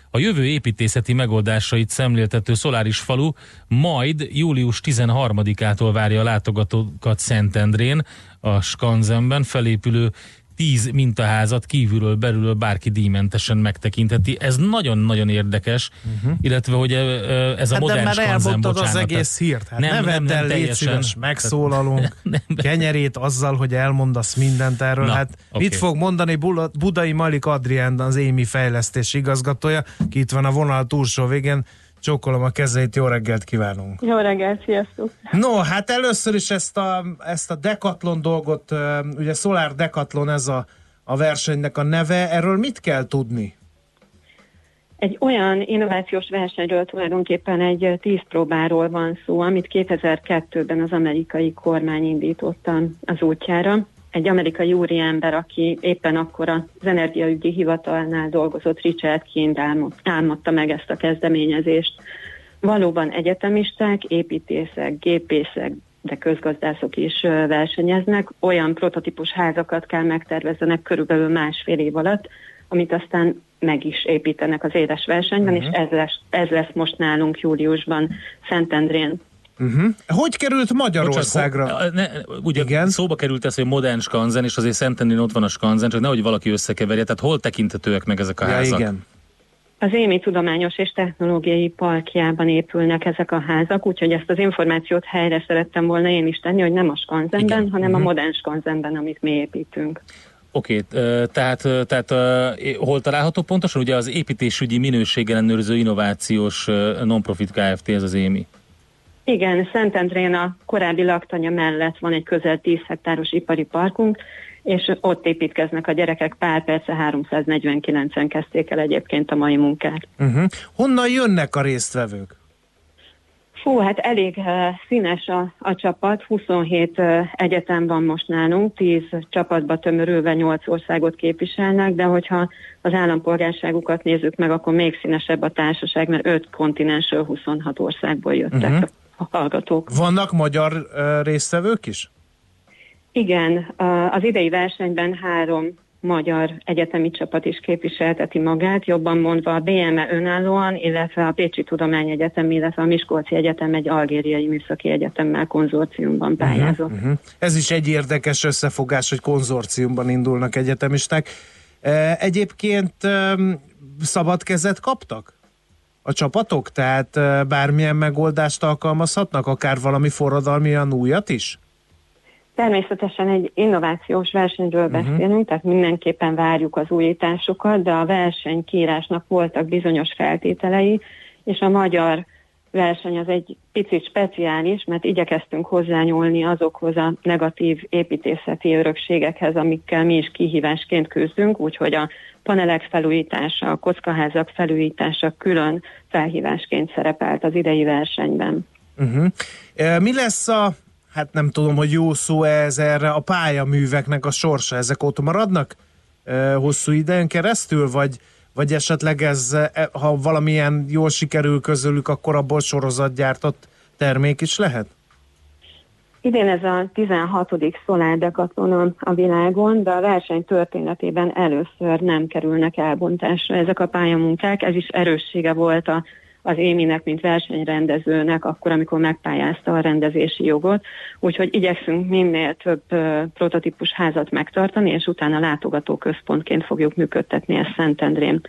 A jövő építészeti megoldásait szemléltető Szoláris falu majd július 13-ától várja a látogatókat Szentendrén, a Skanzenben felépülő 10 mintaházat kívülről, belülről bárki díjmentesen megtekintheti. Ez nagyon-nagyon érdekes, uh-huh. illetve hogy ez a Hát de modern már Skanzen, elmondtad az bocsánat, egész hírt. Hát nem, nem, vedd el, légy szíves, megszólalunk, Nem, kenyerét azzal, hogy elmondasz mindent erről. Na, hát oké. mit fog mondani Budai Malik Adrián, az Émi fejlesztés igazgatója, ki itt van a vonal túlsó végén. Csókolom a kezeit, jó reggelt kívánunk! Jó reggelt, sziasztok! No, hát először is ezt a, ezt a Decathlon dolgot, ugye Solar Decathlon ez a, a versenynek a neve, erről mit kell tudni? Egy olyan innovációs versenyről tulajdonképpen egy tíz próbáról van szó, amit 2002-ben az amerikai kormány indította az útjára. Egy amerikai úriember, aki éppen akkor az energiaügyi hivatalnál dolgozott, Richard Kind álmod, álmodta meg ezt a kezdeményezést. Valóban egyetemisták, építészek, gépészek, de közgazdászok is versenyeznek. Olyan prototípus házakat kell megtervezzenek körülbelül másfél év alatt, amit aztán meg is építenek az éles versenyben, uh-huh. és ez lesz, ez lesz most nálunk júliusban Szentendrén. Uh-huh. Hogy került Magyarországra? Bocsánat, ne, ugye Igen. Szóba került ez, hogy modern skanzen, és azért Szentendrén ott van a skanzen, csak nehogy valaki összekeverje, tehát hol tekintetőek meg ezek a ja, házak? igen. Az Émi Tudományos és Technológiai Parkjában épülnek ezek a házak, úgyhogy ezt az információt helyre szerettem volna én is tenni, hogy nem a Skanzenben, Igen. hanem Mhm. a modern Skanzenben, amit mi építünk. Oké, okay, tehát, tehát hol található pontosan? Ugye az építésügyi minőségellenőrző innovációs non-profit Kft. ez az EMI. Igen, Szentendrén a korábbi laktanya mellett van egy közel 10 hektáros ipari parkunk, és ott építkeznek a gyerekek, pár perce 349-en kezdték el egyébként a mai munkát. Uh-huh. Honnan jönnek a résztvevők? Fú, hát elég uh, színes a, a csapat, 27 uh, egyetem van most nálunk, 10 csapatba tömörülve 8 országot képviselnek, de hogyha az állampolgárságukat nézzük meg, akkor még színesebb a társaság, mert 5 kontinensről 26 országból jöttek uh-huh. A hallgatók. Vannak magyar résztvevők is? Igen, az idei versenyben három magyar egyetemi csapat is képviselteti magát, jobban mondva a BME önállóan, illetve a Pécsi Tudományegyetem, illetve a Miskolci Egyetem egy algériai műszaki egyetemmel konzorciumban pályázott. Uh-huh. Ez is egy érdekes összefogás, hogy konzorciumban indulnak egyetemisták. Egyébként szabad kezet kaptak? A csapatok? Tehát bármilyen megoldást alkalmazhatnak, akár valami forradalmian újat is? Természetesen egy innovációs versenyről uh-huh. beszélünk, tehát mindenképpen várjuk az újításokat, de a versenykírásnak voltak bizonyos feltételei, és a magyar verseny az egy picit speciális, mert igyekeztünk hozzányúlni azokhoz a negatív építészeti örökségekhez, amikkel mi is kihívásként küzdünk, úgyhogy a panelek felújítása, a kockaházak felújítása külön felhívásként szerepelt az idei versenyben. Uh-huh. E, Mi lesz a, hát nem tudom, hogy jó szó ez erre, a pályaműveknek a sorsa? Ezek ott maradnak e, hosszú időn keresztül, vagy, vagy esetleg ez, e, ha valamilyen jól sikerül közülük, akkor abból sorozatgyártott termék is lehet? Idén ez a 16. Solar Decathlon a- a világon, de a verseny történetében először nem kerülnek elbontásra ezek a pályamunkák. Ez is erőssége volt a, az Éminek, mint versenyrendezőnek, akkor, amikor megpályázta a rendezési jogot. Úgyhogy igyekszünk minél több prototípus házat megtartani, és utána látogatóközpontként fogjuk működtetni ezt Szentendrén.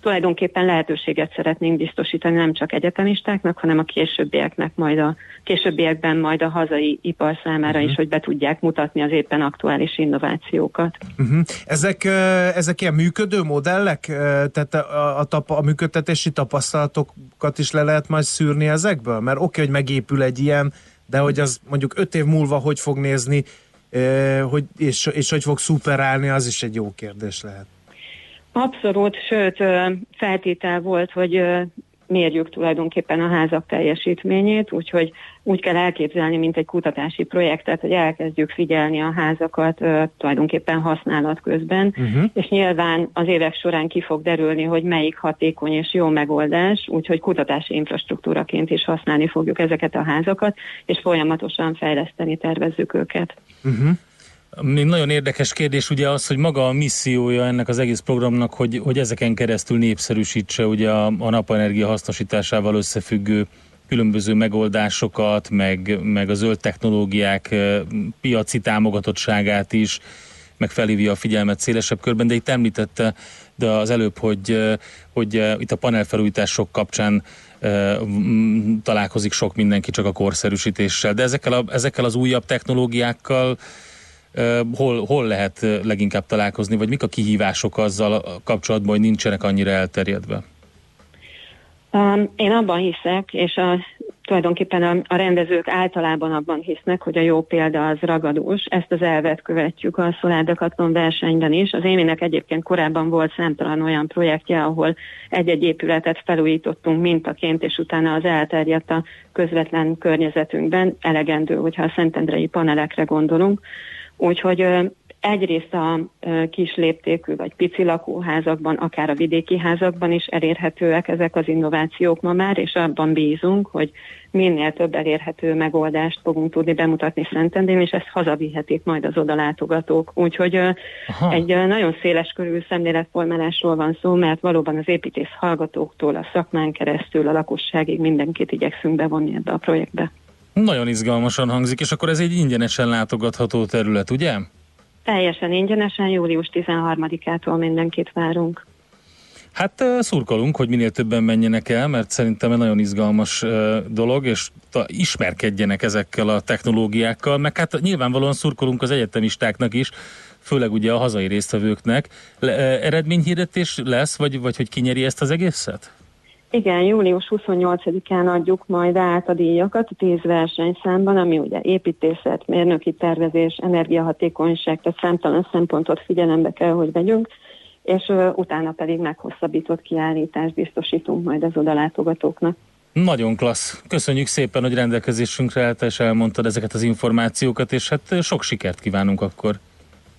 Tulajdonképpen lehetőséget szeretnénk biztosítani nem csak egyetemistáknak, hanem a későbbieknek majd a későbbiekben majd a hazai ipar számára is, hogy be tudják mutatni az éppen aktuális innovációkat. Uh-huh. Ezek, ezek ilyen működő modellek? Tehát a, a, tapa, a működtetési tapasztalatokat is le lehet majd szűrni ezekből? Mert oké, okay, hogy megépül egy ilyen, de hogy az mondjuk öt év múlva hogy fog nézni, hogy, és, és hogy fog szuperálni, az is egy jó kérdés lehet. Abszolút, sőt, feltétel volt, hogy mérjük tulajdonképpen a házak teljesítményét, úgyhogy úgy kell elképzelni, mint egy kutatási projektet, hogy elkezdjük figyelni a házakat tulajdonképpen használat közben, Uh-huh. és nyilván az évek során ki fog derülni, hogy melyik hatékony és jó megoldás, úgyhogy kutatási infrastruktúraként is használni fogjuk ezeket a házakat, és folyamatosan fejleszteni tervezzük őket. Uh-huh. Nagyon érdekes kérdés ugye az, hogy maga a missziója ennek az egész programnak, hogy, hogy ezeken keresztül népszerűsítse ugye a, a napenergia hasznosításával összefüggő különböző megoldásokat, meg, meg a zöld technológiák eh, piaci támogatottságát is, meg felhívja a figyelmet szélesebb körben, de itt említette de az előbb, hogy, eh, hogy eh, itt a panelfelújítások kapcsán találkozik sok mindenki csak a korszerűsítéssel, de ezekkel, a, ezekkel az újabb technológiákkal hol, hol lehet leginkább találkozni, vagy mik a kihívások azzal a kapcsolatban, hogy nincsenek annyira elterjedve? Um, én abban hiszek, és a, tulajdonképpen a, a rendezők általában abban hisznek, hogy a jó példa az ragadós. Ezt az elvet követjük a Solar Decathlon versenyben is. Az Éminek egyébként korábban volt számtalan olyan projektje, ahol egy-egy épületet felújítottunk mintaként, és utána az elterjedt a közvetlen környezetünkben. Elegendő, hogyha a szentendrei panelekre gondolunk. Úgyhogy egyrészt a kis léptékű vagy pici lakóházakban, akár a vidéki házakban is elérhetőek ezek az innovációk ma már, és abban bízunk, hogy minél több elérhető megoldást fogunk tudni bemutatni Szentendrén, és ezt hazavihetik majd az odalátogatók. Úgyhogy Aha. egy nagyon széles körű szemléletformálásról van szó, mert valóban az építész hallgatóktól a szakmán keresztül a lakosságig mindenkit igyekszünk bevonni ebbe a projektbe. Nagyon izgalmasan hangzik, és akkor ez egy ingyenesen látogatható terület, ugye? Teljesen ingyenesen, július 13-ától mindenkit várunk. Hát szurkolunk, hogy minél többen menjenek el, mert szerintem egy nagyon izgalmas dolog, és ismerkedjenek ezekkel a technológiákkal, meg hát nyilvánvalóan szurkolunk az egyetemistáknak is, főleg ugye a hazai résztvevőknek. Le, eredményhirdetés lesz, vagy, vagy hogy kinyeri ezt az egészet? Igen, július 28-án adjuk majd át a díjakat a 10 versenyszámban, ami ugye építészet, mérnöki tervezés, energiahatékonyság, tehát számtalan szempontot figyelembe kell, hogy vegyünk, és utána pedig meghosszabbított kiállítást biztosítunk majd az odalátogatóknak. Nagyon klassz. Köszönjük szépen, hogy rendelkezésünkre állt, és elmondtad ezeket az információkat, és hát sok sikert kívánunk akkor.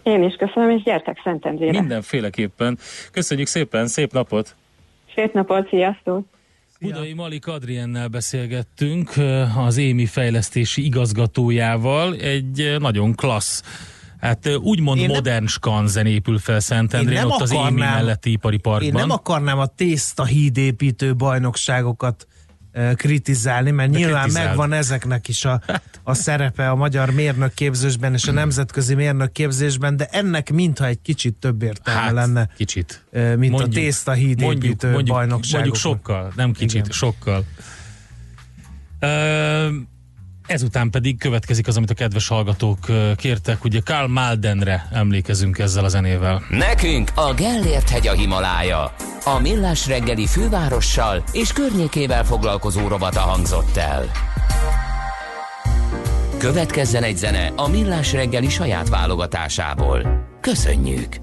Én is köszönöm, és gyertek Szentendrére. Mindenféleképpen. Köszönjük szépen, szép napot! Szép napot, sziasztok! Budai Malik Adriennel beszélgettünk, az Émi fejlesztési igazgatójával, egy nagyon klassz Hát ö, úgymond Én nem- modern skanzen épül fel Szentendrén, ott az Émi akarnám- melletti ipari parkban. Én nem akarnám a tészta hídépítő bajnokságokat kritizálni, mert De nyilván kritizáld. megvan ezeknek is a, a szerepe a magyar mérnökképzésben és a nemzetközi mérnökképzésben, de ennek mintha egy kicsit több értelme Hát, lenne, kicsit. mint a tészta hídépítő mondjuk, bajnokságokon. mondjuk sokkal, nem kicsit. Igen. sokkal. Ö, ezután pedig következik az, amit a kedves hallgatók kértek, ugye Karl Maldenre emlékezünk ezzel a zenével. Nekünk a Gellért hegy a Himalája. A Millás reggeli fővárossal és környékével foglalkozó rovata hangzott el. Következzen egy zene a Millás reggeli saját válogatásából. Köszönjük!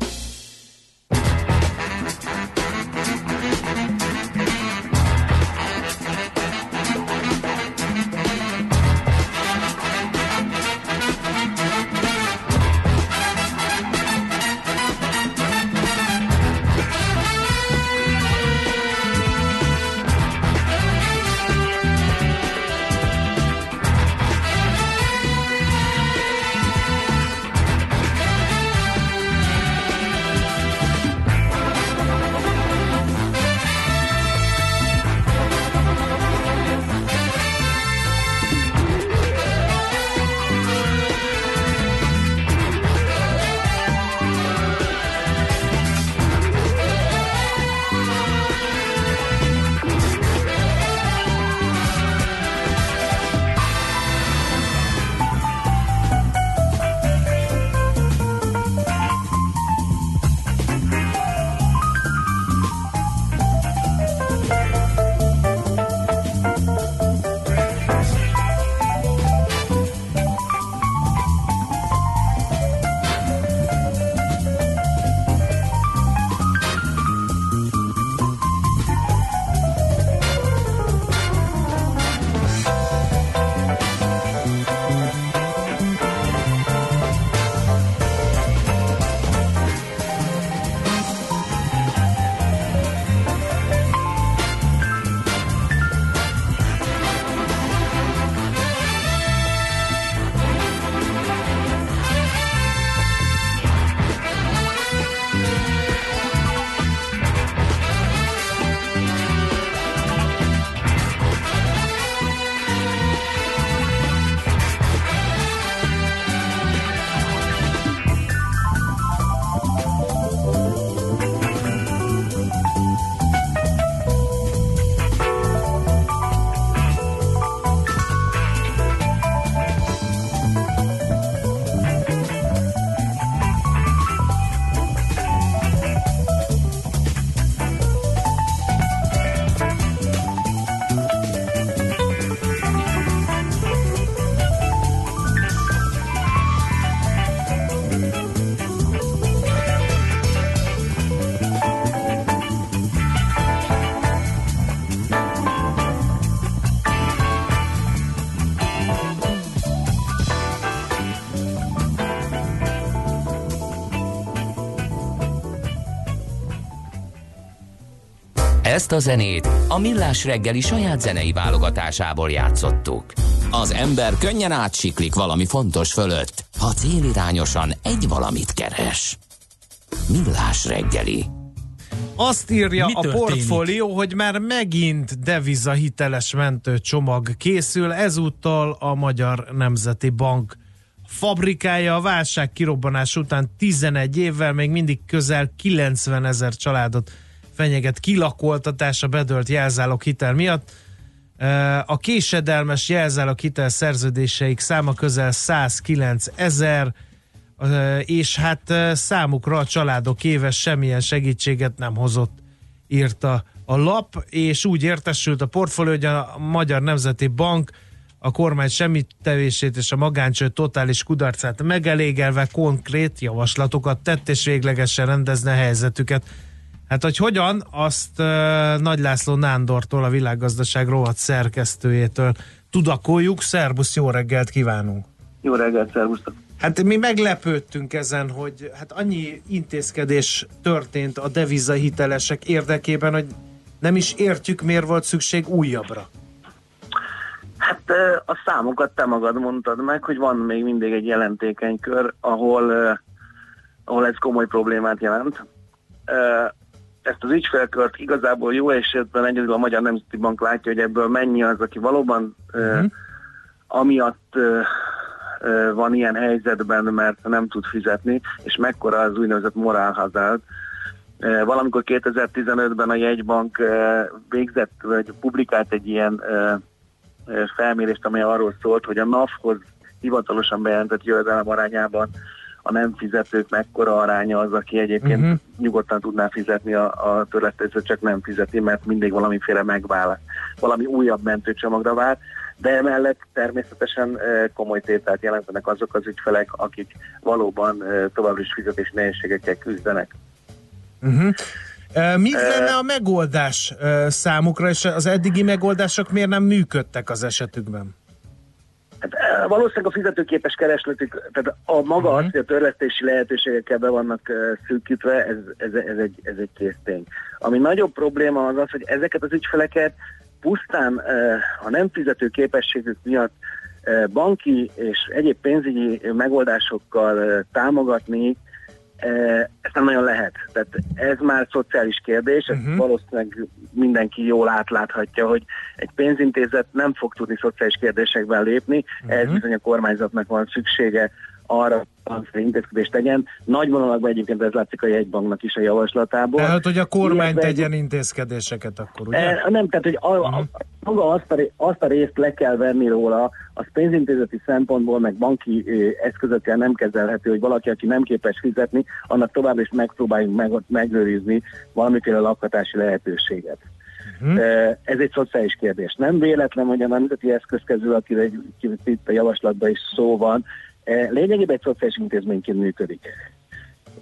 Ezt a zenét a Millás reggeli saját zenei válogatásából játszottuk. Az ember könnyen átsiklik valami fontos fölött, ha célirányosan egy valamit keres. Millás reggeli. Azt írja Mi a történik? portfólió, hogy már megint deviza hiteles mentő csomag készül, ezúttal a Magyar Nemzeti Bank fabrikája a válság kirobbanás után 11 évvel még mindig közel 90 ezer családot fenyeget kilakoltatás a bedölt jelzálog hitel miatt. A késedelmes jelzálog hitel szerződéseik száma közel 109 ezer, és hát számukra a családok éves semmilyen segítséget nem hozott, írta a lap, és úgy értesült a portfólió, hogy a Magyar Nemzeti Bank a kormány semmit tevését és a magáncső totális kudarcát megelégelve konkrét javaslatokat tett, és véglegesen rendezne helyzetüket. Hát, hogy hogyan, azt uh, Nagy László Nándortól, a világgazdaság rovat szerkesztőjétől tudakoljuk. Szerbusz, jó reggelt kívánunk! Jó reggelt, szervusztok! Hát mi meglepődtünk ezen, hogy hát annyi intézkedés történt a devizahitelesek érdekében, hogy nem is értjük, miért volt szükség újabbra. Hát a számokat te magad mondtad meg, hogy van még mindig egy jelentékeny kör, ahol, ahol ez komoly problémát jelent. Ezt az ügyfélkört igazából jó esetben egyedül a Magyar Nemzeti Bank látja, hogy ebből mennyi az, aki valóban uh-huh. amiatt ö, ö, van ilyen helyzetben, mert nem tud fizetni, és mekkora az úgynevezett morálhazard. Ö, Valamikor 2015-ben a jegybank végzett, vagy publikált egy ilyen felmérést, amely arról szólt, hogy a NAV-hoz hivatalosan bejelentett jövedelem arányában a nem fizetők mekkora aránya az, aki egyébként uh-huh. nyugodtan tudná fizetni a, a törlesztőt, csak nem fizeti, mert mindig valamiféle megválasz, valami újabb mentőcsomagra vár, de emellett természetesen eh, komoly tételt jelentenek azok az ügyfelek, akik valóban eh, továbbra is fizetés nehézségekkel küzdenek. Uh-huh. Mi lenne a megoldás számukra, és az eddigi megoldások miért nem működtek az esetükben? Hát, eh, valószínűleg a fizetőképes keresletük, tehát a maga uh-huh. az, hogy a törlesztési lehetőségekkel be vannak uh, szűkítve, ez, ez, ez, egy, ez egy kész tény. Ami nagyobb probléma az az, hogy ezeket az ügyfeleket pusztán uh, a nem fizető képességük miatt uh, banki és egyéb pénzügyi megoldásokkal támogatni, ezt nem nagyon lehet. Tehát ez már szociális kérdés, ezt uh-huh. valószínűleg mindenki jól átláthatja, hogy egy pénzintézet nem fog tudni szociális kérdésekben lépni, uh-huh. ez bizony a kormányzatnak van szüksége arra, hogy intézkedést tegyen. Nagy vonalakban egyébként ez látszik a jegybanknak is a javaslatából. Tehát, hogy a kormány Illetve egy- tegyen intézkedéseket akkor, ugye? E, nem, tehát hogy a, a, maga azt a, azt a részt le kell venni róla, az pénzintézeti szempontból, meg banki ö, eszközökkel nem kezelhető, hogy valaki, aki nem képes fizetni, annak továbbra is megpróbáljunk meg, megőrizni valamiféle lakhatási lehetőséget. Mhm. E, Ez egy szociális kérdés. Nem véletlen, hogy a nemzeti eszközkező, ki- itt a javaslatban is szó van, lényegében egy szociális intézményként működik.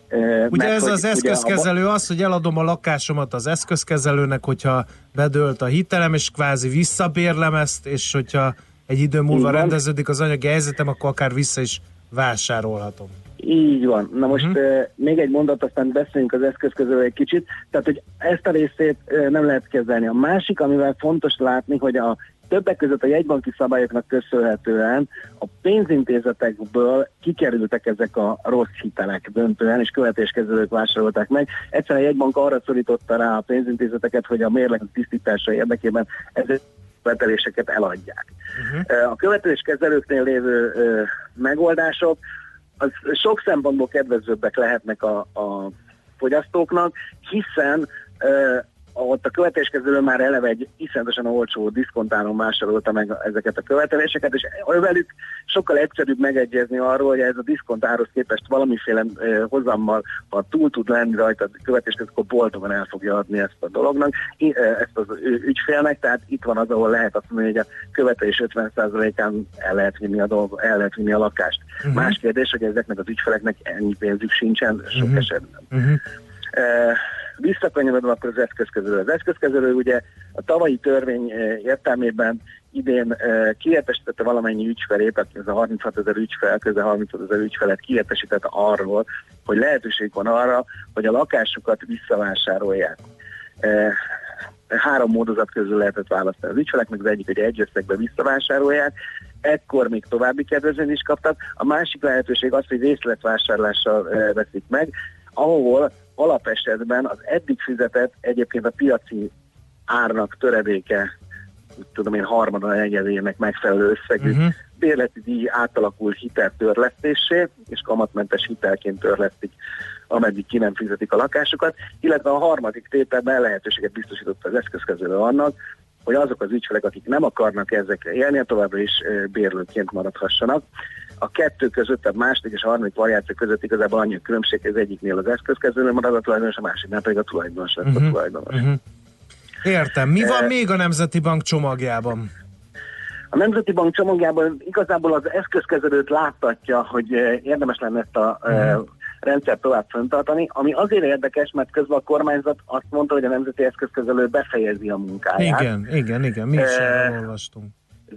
E, Ugye mert ez hogy az a eszközkezelő az, hogy eladom a lakásomat az eszközkezelőnek, hogyha bedőlt a hitelem, és kvázi visszabérlem ezt, és hogyha egy idő múlva Így rendeződik az anyagi helyzetem, akkor akár vissza is vásárolhatom. Így van. Na most uh-huh. még egy mondat, aztán beszéljünk az eszközközről egy kicsit. Tehát, hogy ezt a részét uh, nem lehet kezelni. A másik, amivel fontos látni, hogy a többek között a jegybanki szabályoknak köszönhetően a pénzintézetekből kikerültek ezek a rossz hitelek döntően, és követéskezelők vásárolták meg. Egyszerűen a jegybank arra szorította rá a pénzintézeteket, hogy a mérleg tisztítása érdekében ezek követeléseket eladják. Uh-huh. A követéskezelőknél lévő ö, megoldások az sok szempontból kedvezőbbek lehetnek a, a fogyasztóknak, hiszen ö, ott a követéskezelő már eleve egy iszonyatosan olcsó diszkontáron vásárolta meg ezeket a követeléseket, és velük sokkal egyszerűbb megegyezni arról, hogy ez a diszkontárhoz képest valamiféle hozammal, ha túl tud lenni rajta a követéskezelő, akkor boldogan el fogja adni ezt a dolognak, ezt az ügyfélnek, tehát itt van az, ahol lehet azt mondani, hogy a követelés 50%-án el lehet vinni a, dolg, el lehet vinni a lakást. Uh-huh. Más kérdés, hogy ezeknek az ügyfeleknek ennyi pénzük sincsen sok uh-huh. esetben. Uh-huh. Uh, visszakanyarodva akkor az eszközkezelő. Az eszközkezelő ugye a tavalyi törvény eh, értelmében idén uh, kiértesítette valamennyi ügyfelét, aki ez a 36 ezer ügyfel, közel 36 ezer ügyfelet kiértesítette arról, hogy lehetőség van arra, hogy a lakásukat visszavásárolják. Uh, három módozat közül lehetett választani az ügyfeleknek, az egyik, hogy egy összegbe visszavásárolják, ekkor még további kedvezményt is kaptak. A másik lehetőség az, hogy részletvásárlással veszik meg, ahol alapesetben az eddig fizetett egyébként a piaci árnak töredéke, tudom én, harmadon negyedének megfelelő összegű uh-huh. bérleti díj átalakul hiteltörlesztésé, és kamatmentes hitelként törlesztik, ameddig ki nem fizetik a lakásokat, illetve a harmadik tételben lehetőséget biztosított az eszközkezelő annak, hogy azok az ügyfelek, akik nem akarnak ezekre élni, továbbra is bérlőként maradhassanak. A kettő között, tehát második és a harmadik variáció között igazából annyi a különbség, hogy az egyiknél az eszközkezelő marad a tulajdonos, a másiknál pedig a tulajdonos lesz Mhm. a tulajdonos. Uh-huh. Értem. Mi van Eh, még a Nemzeti Bank csomagjában? A Nemzeti Bank csomagjában igazából az eszközkezelőt láttatja, hogy eh, érdemes lenne ezt a eh, rendszert tovább föntartani, ami azért érdekes, mert közben a kormányzat azt mondta, hogy a Nemzeti Eszközkezelő befejezi a munkáját. Igen, igen, igen. Mi is erről olvastunk.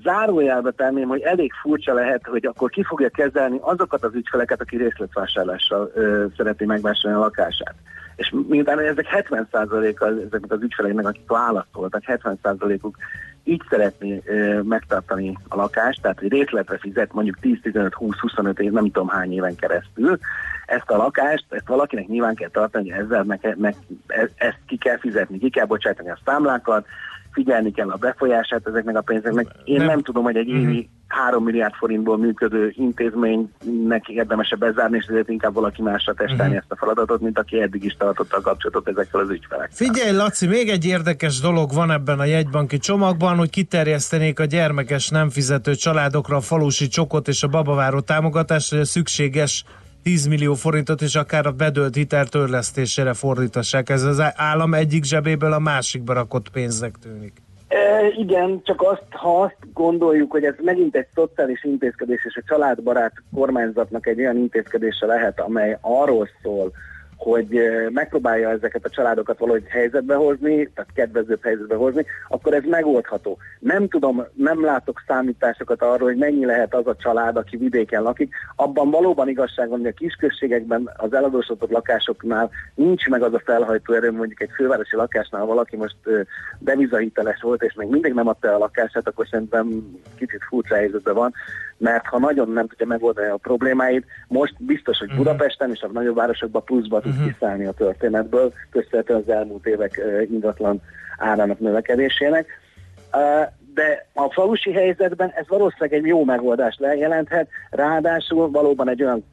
Zárójelbe tenném, hogy elég furcsa lehet, hogy akkor ki fogja kezelni azokat az ügyfeleket, aki részletvásárlással ö, szereti megvásárolni a lakását. És miután ezek 70%-a ezeknek az ügyfeleknek, akik válaszoltak, 70%-uk így szeretné ö, megtartani a lakást, tehát hogy részletre fizet mondjuk 10-15-20-25 év, nem tudom hány éven keresztül, ezt a lakást, ezt valakinek nyilván kell tartani, ezzel meg, meg, e- ezt ki kell fizetni, ki kell bocsátani a számlákat, figyelni kell a befolyását ezeknek a pénzeknek. Én nem, nem tudom, hogy egy évi 3 milliárd forintból működő intézménynek érdemesebb bezárni, és ezért inkább valaki másra testálni Mhm. ezt a feladatot, mint aki eddig is tartotta a kapcsolatot ezekkel az ügyfelekkel. Figyelj, Laci, még egy érdekes dolog van ebben a jegybanki csomagban, hogy kiterjesztenék a gyermekes nem fizető családokra a falusi csokot és a babaváró támogatást, hogy a szükséges 10 millió forintot és akár a bedölt hitel törlesztésére fordítassák. Ez az állam egyik zsebéből a másikba rakott pénznek tűnik. E, igen, csak azt, ha azt gondoljuk, hogy ez megint egy szociális intézkedés, és a családbarát kormányzatnak egy olyan intézkedése lehet, amely arról szól, hogy e, megpróbálja ezeket a családokat valahogy helyzetbe hozni, tehát kedvezőbb helyzetbe hozni, akkor ez megoldható. Nem tudom, nem látok számításokat arról, hogy mennyi lehet az a család, aki vidéken lakik. Abban valóban igazság van, hogy a kisközségekben az eladósodott lakásoknál nincs meg az a felhajtó erő, mondjuk egy fővárosi lakásnál valaki most ö, devizahiteles volt, és még mindig nem adta el a lakását, akkor szerintem kicsit furcsa helyzetben van, mert ha nagyon nem tudja megoldani a problémáit, most biztos, hogy Budapesten és a nagyobb városokban pluszba tud kiszállni a történetből, köszönhetően az elmúlt évek ingatlan árának növekedésének. De a falusi helyzetben ez valószínűleg egy jó megoldást jelenthet, ráadásul valóban egy olyan,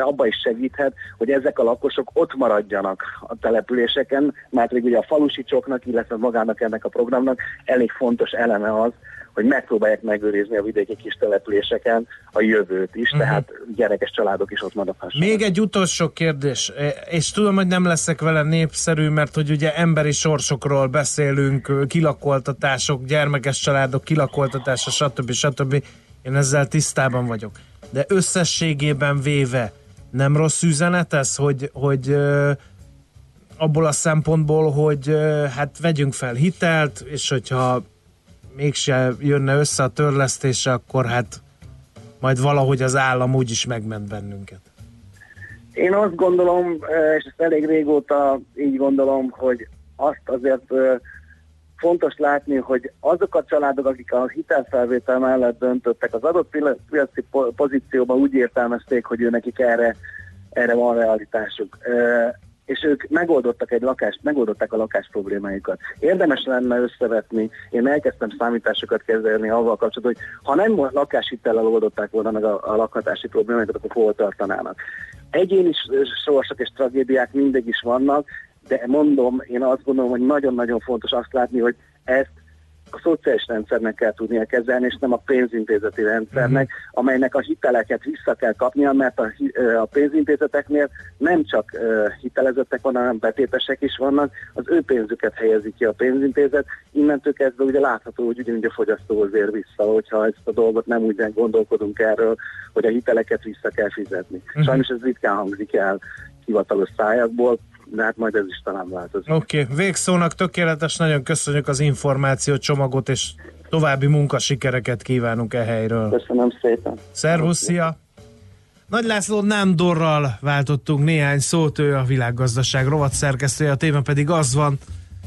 abba is segíthet, hogy ezek a lakosok ott maradjanak a településeken, mert végül ugye a falusi csoknak, illetve magának ennek a programnak elég fontos eleme az, hogy megpróbálják megőrizni a vidéki kis településeken a jövőt is, Mhm. tehát gyerekes családok is ott maradhassanak. Még egy utolsó kérdés, e, és tudom, hogy nem leszek vele népszerű, mert hogy ugye emberi sorsokról beszélünk, kilakoltatások, gyermekes családok kilakoltatása, stb. stb. Én ezzel tisztában vagyok. De összességében véve nem rossz üzenet ez, hogy, hogy abból a szempontból, hogy hát vegyünk fel hitelt, és hogyha mégse jönne össze a törlesztése, akkor hát majd valahogy az állam úgyis megment bennünket. Én azt gondolom, eh, és ezt elég régóta így gondolom, hogy azt azért eh, fontos látni, hogy azok a családok, akik a hitelfelvétel mellett döntöttek, az adott piaci po- pozícióban úgy értelmezték, hogy ő nekik erre, erre van realitásuk. És ők megoldottak egy lakást, megoldották a lakás problémáikat. Érdemes lenne összevetni, én elkezdtem számításokat kezelni avval kapcsolatban, hogy ha nem lakáshitellel oldották volna meg a, a lakhatási problémáikat, akkor hol tartanának. Egyéni sorsok és tragédiák mindig is vannak, de mondom, én azt gondolom, hogy nagyon-nagyon fontos azt látni, hogy ezt a szociális rendszernek kell tudnia kezelni, és nem a pénzintézeti rendszernek, amelynek a hiteleket vissza kell kapnia, mert a, a pénzintézeteknél nem csak ö, hitelezettek vannak, hanem betétesek is vannak, az ő pénzüket helyezik ki a pénzintézet, innentől kezdve ugye látható, hogy ugyanúgy a fogyasztóhoz ér vissza, hogyha ezt a dolgot nem úgy gondolkodunk erről, hogy a hiteleket vissza kell fizetni. Mhm. Sajnos ez ritkán hangzik el hivatalos szájakból, de hát majd ez is talán változik. Oké, okay. végszónak tökéletes, nagyon köszönjük az információ csomagot, és további munkasikereket kívánunk e helyről. Köszönöm szépen. Szervusz, szia! Nagy László Nándorral váltottunk néhány szót, ő a világgazdaság rovat szerkesztője, a téma pedig az van,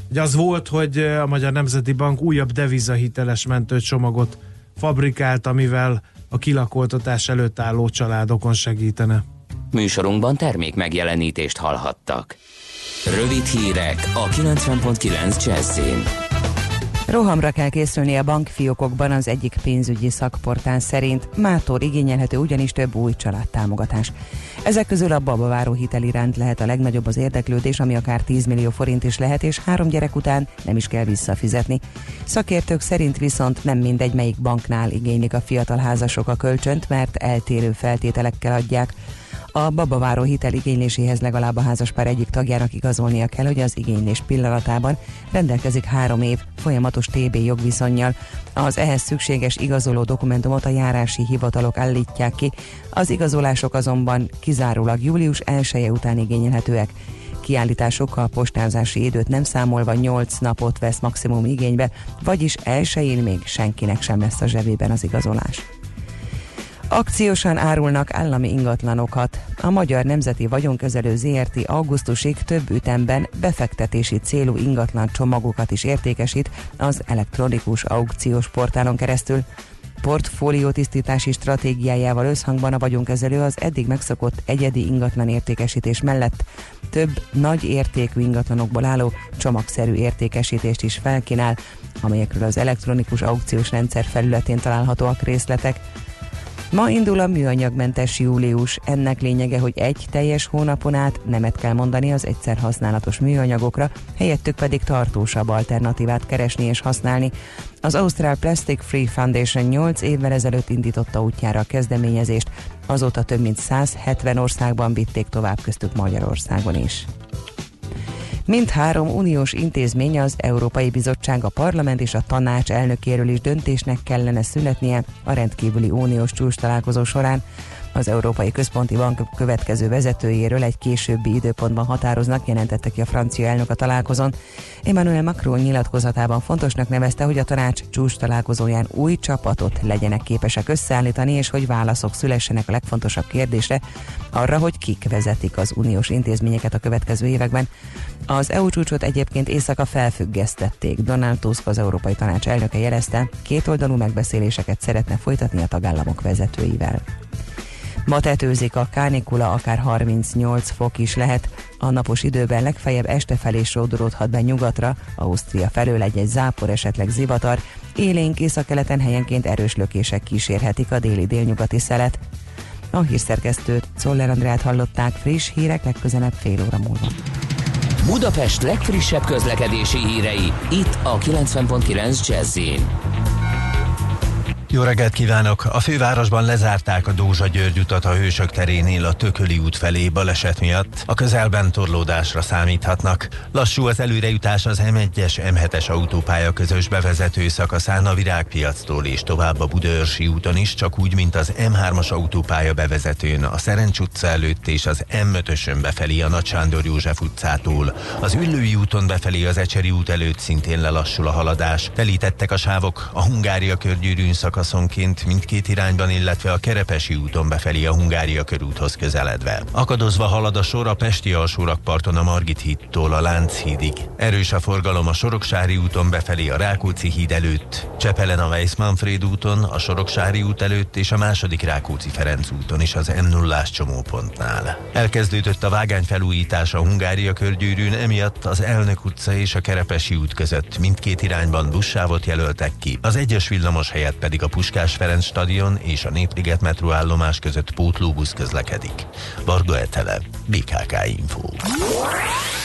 hogy az volt, hogy a Magyar Nemzeti Bank újabb devizahiteles mentőcsomagot fabrikált, amivel a kilakoltatás előtt álló családokon segítene. Műsorunkban termék megjelenítést hallhattak. Rövid hírek a 90.9 Jazzin. Rohamra kell készülni a bankfiókokban az egyik pénzügyi szakportán szerint. Mától igényelhető ugyanis több új családtámogatás. Ezek közül a babaváró hitel iránt lehet a legnagyobb az érdeklődés, ami akár 10 millió forint is lehet, és három gyerek után nem is kell visszafizetni. Szakértők szerint viszont nem mindegy, melyik banknál igénylik a fiatal házasok a kölcsönt, mert eltérő feltételekkel adják. A babaváró hitel igényléséhez legalább a házaspár egyik tagjának igazolnia kell, hogy az igénylés pillanatában rendelkezik három év folyamatos TB jogviszonyjal. Az ehhez szükséges igazoló dokumentumot a járási hivatalok állítják ki, az igazolások azonban kizárólag július 1 -e után igényelhetőek. Kiállítások a postázási időt nem számolva 8 napot vesz maximum igénybe, vagyis elsőjén még senkinek sem lesz a zsebében az igazolás. Akciósan árulnak állami ingatlanokat. A Magyar Nemzeti Vagyonkezelő ZRT augusztusig több ütemben befektetési célú ingatlan csomagokat is értékesít az elektronikus aukciós portálon keresztül. portfólió tisztítási stratégiájával összhangban a vagyonkezelő az eddig megszokott egyedi ingatlan értékesítés mellett több nagy értékű ingatlanokból álló csomagszerű értékesítést is felkínál, amelyekről az elektronikus aukciós rendszer felületén találhatóak részletek. Ma indul a műanyagmentes július. Ennek lényege, hogy egy teljes hónapon át nemet kell mondani az egyszer használatos műanyagokra, helyettük pedig tartósabb alternatívát keresni és használni. Az Ausztrál Plastic Free Foundation 8 évvel ezelőtt indította útjára a kezdeményezést, azóta több mint 170 országban vitték tovább köztük Magyarországon is. Mindhárom uniós intézmény, az Európai Bizottság, a Parlament és a Tanács elnökéről is döntésnek kellene születnie a rendkívüli uniós csúcs találkozó során. Az Európai Központi Bank következő vezetőjéről egy későbbi időpontban határoznak, jelentette ki a francia elnök a találkozón. Emmanuel Macron nyilatkozatában fontosnak nevezte, hogy a tanács csúcs találkozóján új csapatot legyenek képesek összeállítani, és hogy válaszok szülessenek a legfontosabb kérdésre, arra, hogy kik vezetik az uniós intézményeket a következő években. Az EU csúcsot egyébként éjszaka felfüggesztették. Donald Tusk az Európai Tanács elnöke jelezte, kétoldalú megbeszéléseket szeretne folytatni a tagállamok vezetőivel. Ma tetőzik a kánikula, akár 38 fok is lehet. A napos időben legfeljebb este felé sódorodhat be nyugatra, Ausztria felől egy-egy zápor, esetleg zivatar, élénk északkeleten helyenként erős lökések kísérhetik a déli-délnyugati szelet. A hírszerkesztőt, Czoller Andrát hallották friss hírek legközelebb fél óra múlva. Budapest legfrissebb közlekedési hírei, itt a 90.9 jazz jó reggelt kívánok! A fővárosban lezárták a Dózsa György utat a Hősök terénél a Tököli út felé baleset miatt. A közelben torlódásra számíthatnak. Lassú az előrejutás az M1-es, M7-es autópálya közös bevezető szakaszán a Virágpiactól és tovább a Budaörsi úton is, csak úgy, mint az M3-as autópálya bevezetőn, a Szerencs utca előtt és az M5-ösön befelé a Nagy Sándor József utcától. Az Üllői úton befelé az Ecseri út előtt szintén lelassul a haladás. Telítettek a sávok a Hungária körgyűrűn szakasz szakaszonként mindkét irányban, illetve a Kerepesi úton befelé a Hungária körúthoz közeledve. Akadozva halad a sor a Pesti alsórakparton a Margit hídtól a Lánchídig. Erős a forgalom a Soroksári úton befelé a Rákóczi híd előtt, Csepelen a Weiss-Manfred úton, a Soroksári út előtt és a második Rákóczi-Ferenc úton is az m 0 csomópontnál. Elkezdődött a vágány felújítása a Hungária körgyűrűn, emiatt az Elnök utca és a Kerepesi út között mindkét irányban buszsávot jelöltek ki, az egyes villamos helyett pedig a Puskás Ferenc stadion és a Népliget metróállomás között pótlóbusz közlekedik. Varga Etele, BKK Info.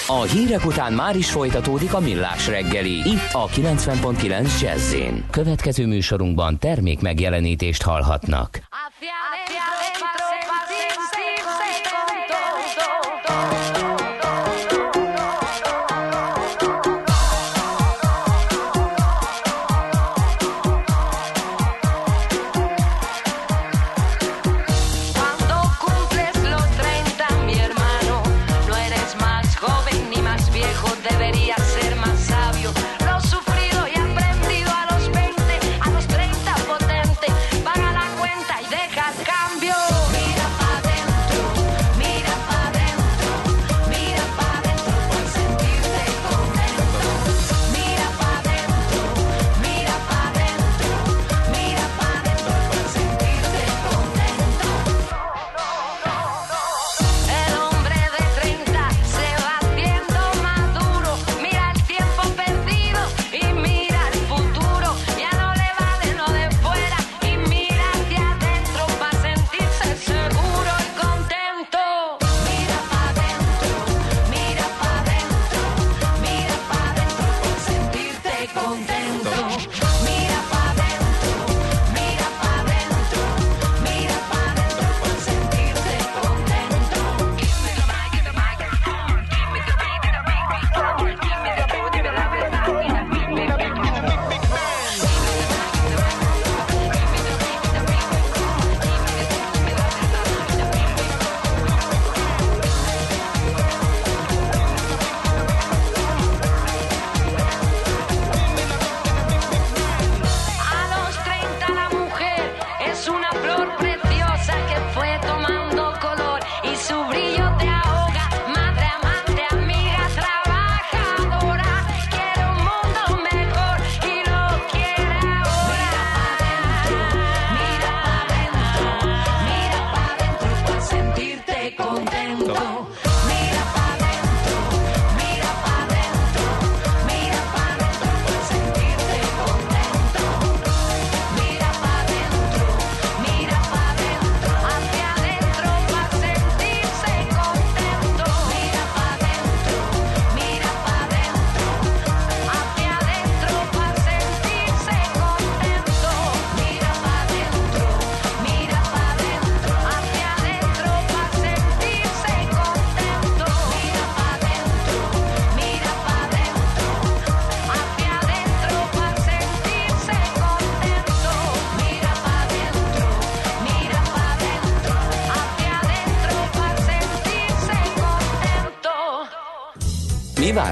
A hírek után már is folytatódik a millás reggeli, itt a 90.9 jazz Következő műsorunkban termék megjelenítést hallhatnak. Mi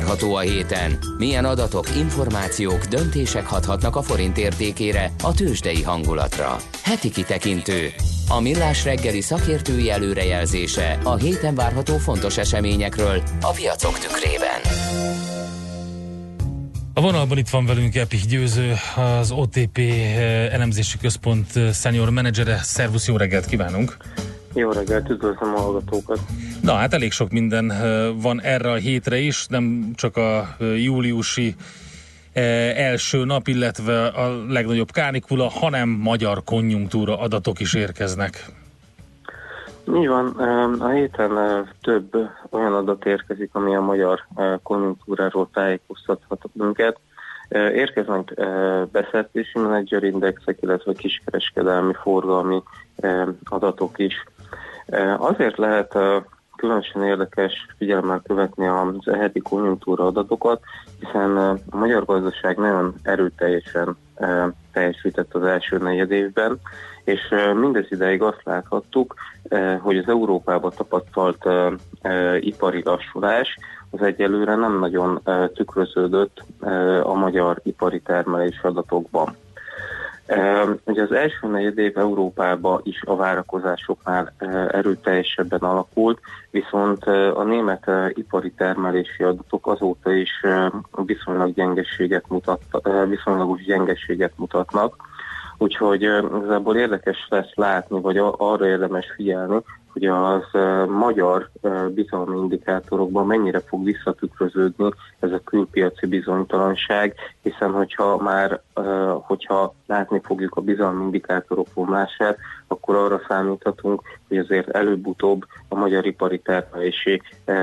várható a héten? Milyen adatok, információk, döntések hathatnak a forint értékére, a tőzsdei hangulatra? Heti kitekintő. A millás reggeli szakértői előrejelzése a héten várható fontos eseményekről a piacok tükrében. A vonalban itt van velünk Epi Győző, az OTP eh, elemzési központ eh, senior menedzsere. Szervusz, jó reggelt kívánunk! Jó reggelt, üdvözlöm a hallgatókat! Na hát elég sok minden van erre a hétre is, nem csak a júliusi első nap, illetve a legnagyobb kánikula, hanem magyar konjunktúra adatok is érkeznek. Így van, a héten több olyan adat érkezik, ami a magyar konjunktúráról tájékoztathat minket. Érkeznek beszerzési menedzserindexek, illetve kiskereskedelmi forgalmi adatok is. Azért lehet különösen érdekes figyelemmel követni az eheti konjunktúra adatokat, hiszen a magyar gazdaság nagyon erőteljesen teljesített az első negyed évben, és mindez ideig azt láthattuk, hogy az Európában tapasztalt ipari lassulás az egyelőre nem nagyon tükröződött a magyar ipari termelés adatokban. Ugye az első negyed év Európában is a várakozásoknál erőteljesebben alakult, viszont a német ipari termelési adatok azóta is viszonylag gyengeséget mutat, viszonylagos gyengeséget mutatnak. Úgyhogy igazából érdekes lesz látni, vagy arra érdemes figyelni, hogy az magyar bizalmi indikátorokban mennyire fog visszatükröződni ez a külpiaci bizonytalanság, hiszen hogyha már, hogyha látni fogjuk a bizalmi indikátorok romlását, akkor arra számíthatunk, hogy azért előbb-utóbb a magyar ipari termelési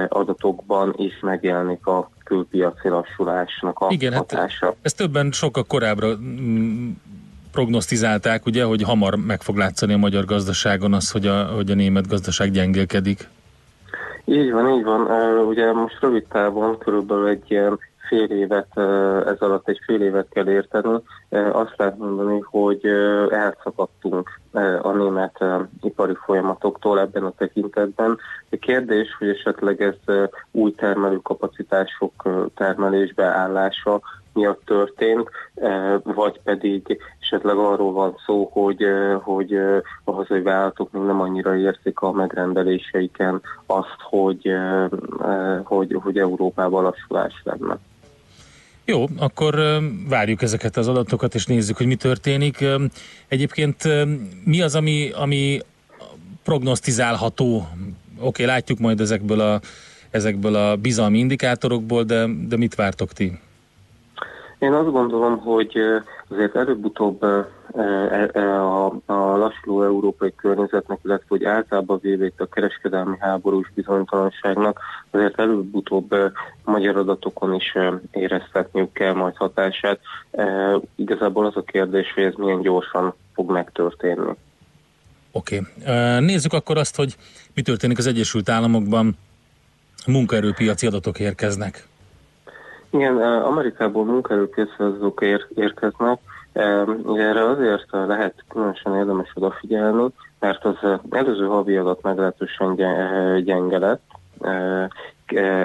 adatokban is megjelenik a külpiaci lassulásnak a Igen, hatása. Hát ezt többen sokkal korábbra mm, prognosztizálták, ugye, hogy hamar meg fog látszani a magyar gazdaságon az, hogy a, hogy a német gazdaság gyengélkedik. Így van, így van. Ugye most rövid távon körülbelül egy ilyen fél évet, ez alatt egy fél évet kell érteni. Azt lehet mondani, hogy elszakadtunk a német ipari folyamatoktól ebben a tekintetben. A kérdés, hogy esetleg ez új termelőkapacitások termelésbe állása miatt történt, vagy pedig esetleg arról van szó, hogy, hogy a hazai vállalatok még nem annyira érzik a megrendeléseiken azt, hogy, hogy, hogy Európában lassulás lenne. Jó, akkor várjuk ezeket az adatokat, és nézzük, hogy mi történik. Egyébként mi az, ami, ami prognosztizálható? Oké, okay, látjuk majd ezekből a, ezekből a bizalmi indikátorokból, de, de mit vártok ti? Én azt gondolom, hogy azért előbb-utóbb e, e, a, a lassuló európai környezetnek, illetve hogy általában véve a kereskedelmi háborús bizonytalanságnak azért előbb-utóbb magyar adatokon is éreztetniük kell majd hatását. Igazából az a kérdés, hogy ez milyen gyorsan fog megtörténni. Oké. Okay. Nézzük akkor azt, hogy mi történik az Egyesült Államokban. Munkaerőpiaci adatok érkeznek. Igen, Amerikából munkaerőpiacok ér, érkeznek. Erre azért lehet különösen érdemes odafigyelni, mert az előző havi adat meglehetősen gyenge lett.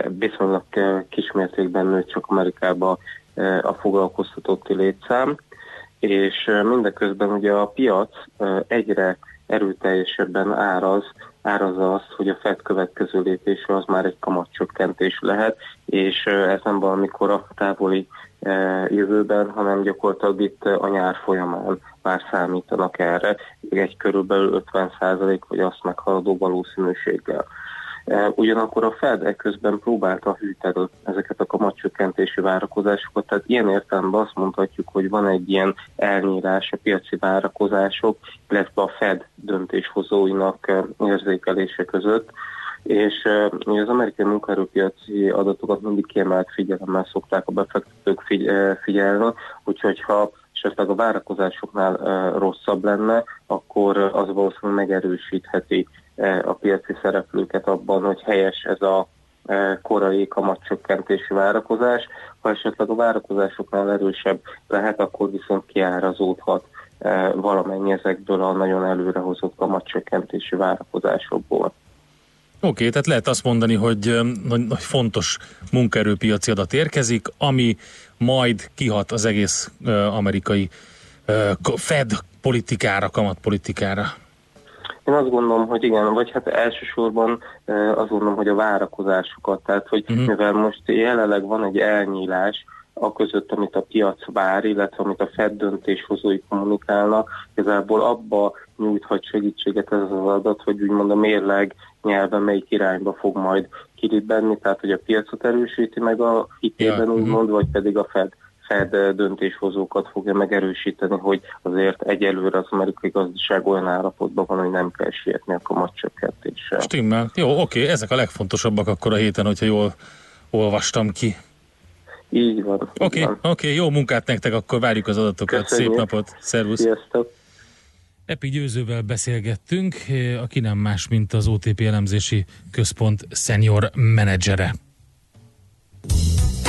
Viszonylag kismértékben nőtt csak Amerikába a foglalkoztatotti létszám, és mindeközben ugye a piac egyre erőteljesebben áraz, árazza azt, hogy a FED következő lépése az már egy kamatcsökkentés lehet, és ez nem valamikor a távoli jövőben, hanem gyakorlatilag itt a nyár folyamán már számítanak erre, egy körülbelül 50% vagy azt meghaladó valószínűséggel. Ugyanakkor a Fed közben próbálta hűteni ezeket a kamatcsökkentési várakozásokat, tehát ilyen értelemben azt mondhatjuk, hogy van egy ilyen elnyílás a piaci várakozások, illetve a Fed döntéshozóinak érzékelése között, és uh, az amerikai munkaerőpiaci adatokat mindig kiemelt figyelemmel szokták a befektetők figy- figyelni, úgyhogy ha esetleg a várakozásoknál rosszabb lenne, akkor az valószínűleg megerősítheti a piaci szereplőket abban, hogy helyes ez a korai kamatcsökkentési várakozás. Ha esetleg a várakozásoknál erősebb lehet, akkor viszont kiárazódhat valamennyi ezekből a nagyon előrehozott kamatcsökkentési várakozásokból. Oké, tehát lehet azt mondani, hogy nagy, fontos munkaerőpiaci adat érkezik, ami majd kihat az egész amerikai Fed politikára, kamatpolitikára. Én azt gondolom, hogy igen, vagy hát elsősorban azt gondolom, hogy a várakozásokat, tehát hogy uh-huh. mivel most jelenleg van egy elnyílás, a között, amit a piac vár, illetve amit a Fed döntéshozói kommunikálnak, igazából abba nyújthat segítséget ez az adat, hogy úgymond a mérleg nyelven melyik irányba fog majd kilibbenni, tehát hogy a piacot erősíti meg a hitében Ja, mhm. úgymond, vagy pedig a Fed Fed eh, döntéshozókat fogja megerősíteni, hogy azért egyelőre az amerikai gazdaság olyan állapotban van, hogy nem kell sietni a kamatcsökkentéssel. Stimmel. Jó, oké, ezek a legfontosabbak akkor a héten, hogyha jól olvastam ki. Így van. Oké, okay, okay, jó munkát nektek, akkor várjuk az adatokat. Köszönjük. Szép napot, szervusz. Sziasztok. Epi Győzővel beszélgettünk, eh, aki nem más, mint az OTP elemzési központ senior menedzsere.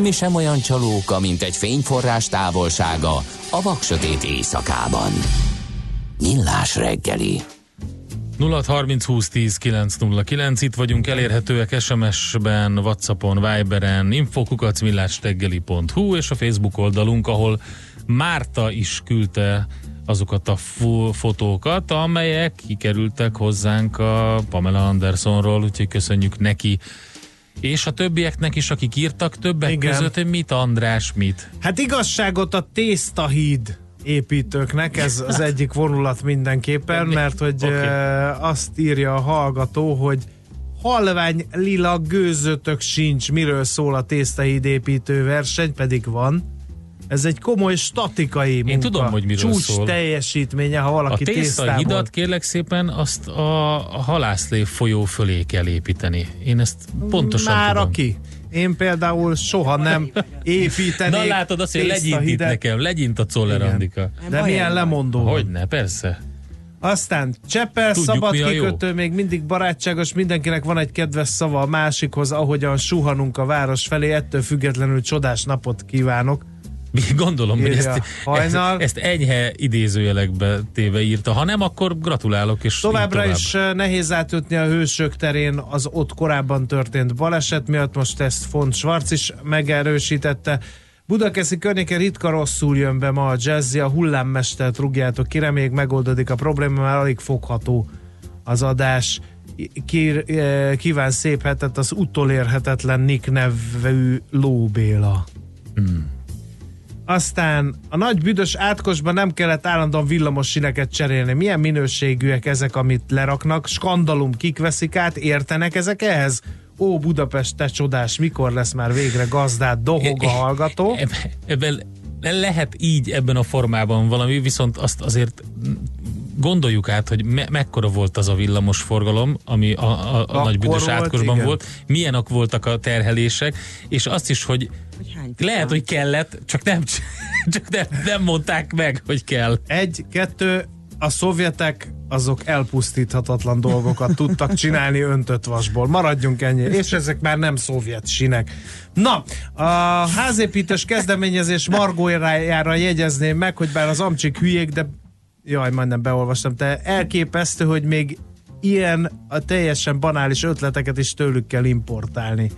Semmi sem olyan csalóka, mint egy fényforrás távolsága a vaksötét éjszakában. Millás reggeli. 0630 20 10 909, itt vagyunk, elérhetőek SMS-ben, Whatsappon, Viberen, infokukacmillásteggeli.hu és a Facebook oldalunk, ahol Márta is küldte azokat a fo- fotókat, amelyek kikerültek hozzánk a Pamela Andersonról, úgyhogy köszönjük neki. És a többieknek is, akik írtak többek Igen. Között, mit András, mit? Hát igazságot a tésztahíd építőknek, ez az egyik vonulat mindenképpen, mert hogy okay. azt írja a hallgató, hogy halvány lila gőzötök sincs, miről szól a tésztahíd építő verseny, pedig van. Ez egy komoly statikai munka. Én tudom, hogy miről Csúcs szól. teljesítménye, ha valaki a tészta tésztából... hidat kérlek szépen azt a, halászlé folyó fölé kell építeni. Én ezt pontosan Már tudom. aki. Én például soha nem építenék Na látod azt, hogy legyint itt nekem, legyint a Czoller. Andika. De milyen lemondó. Hogyne, persze. Aztán Cseppel Tudjuk, szabad a jó. kikötő, még mindig barátságos, mindenkinek van egy kedves szava a másikhoz, ahogyan suhanunk a város felé, ettől függetlenül csodás napot kívánok. Gondolom, hogy ezt, Hajnal. ezt, ezt enyhe idézőjelekbe téve írta. Ha nem, akkor gratulálok, és Továbbra tovább. is eh, nehéz átütni a hősök terén az ott korábban történt baleset miatt, most ezt Font Schwarz is megerősítette. Budakeszi környéken ritka rosszul jön be ma a jazzy, a hullámmestert rúgjátok ki, reméljük megoldódik a probléma, már alig fogható az adás. Eh, kíván szép hetet az utolérhetetlen Nick nevű Lóbéla. Hmm. Aztán a nagy büdös átkosban nem kellett állandóan villamos sineket cserélni. Milyen minőségűek ezek, amit leraknak? Skandalum, kik veszik át? Értenek ezek ehhez? Ó, Budapest, te csodás, mikor lesz már végre gazdát, dohog a hallgató? Eb- Ebben lehet így ebben a formában valami, viszont azt azért gondoljuk át, hogy me- mekkora volt az a villamos forgalom, ami a, a, a Akkor nagy büdös volt, átkosban igen. volt, milyenek voltak a terhelések, és azt is, hogy lehet, hogy kellett, csak nem, csak nem, nem mondták meg, hogy kell. Egy, kettő, a szovjetek azok elpusztíthatatlan dolgokat tudtak csinálni öntött vasból. Maradjunk ennyi. És ezek már nem szovjet sinek. Na, a házépítés kezdeményezés margójára jegyezném meg, hogy bár az amcsik hülyék, de jaj, majdnem beolvastam, te elképesztő, hogy még ilyen a teljesen banális ötleteket is tőlük kell importálni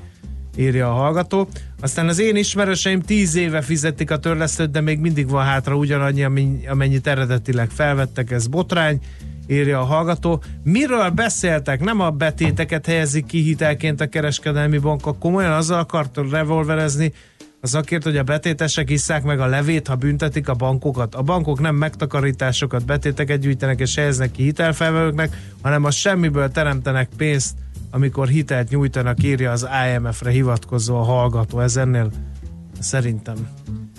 írja a hallgató. Aztán az én ismerőseim tíz éve fizetik a törlesztőt, de még mindig van hátra ugyanannyi, amennyi- amennyit eredetileg felvettek, ez botrány, írja a hallgató. Miről beszéltek? Nem a betéteket helyezik ki hitelként a kereskedelmi bankok, komolyan azzal akart revolverezni a szakért, hogy a betétesek isszák meg a levét, ha büntetik a bankokat. A bankok nem megtakarításokat, betéteket gyűjtenek és helyeznek ki hitelfelvevőknek, hanem a semmiből teremtenek pénzt amikor hitelt nyújtanak, írja az IMF-re hivatkozó a hallgató. Ez ennél szerintem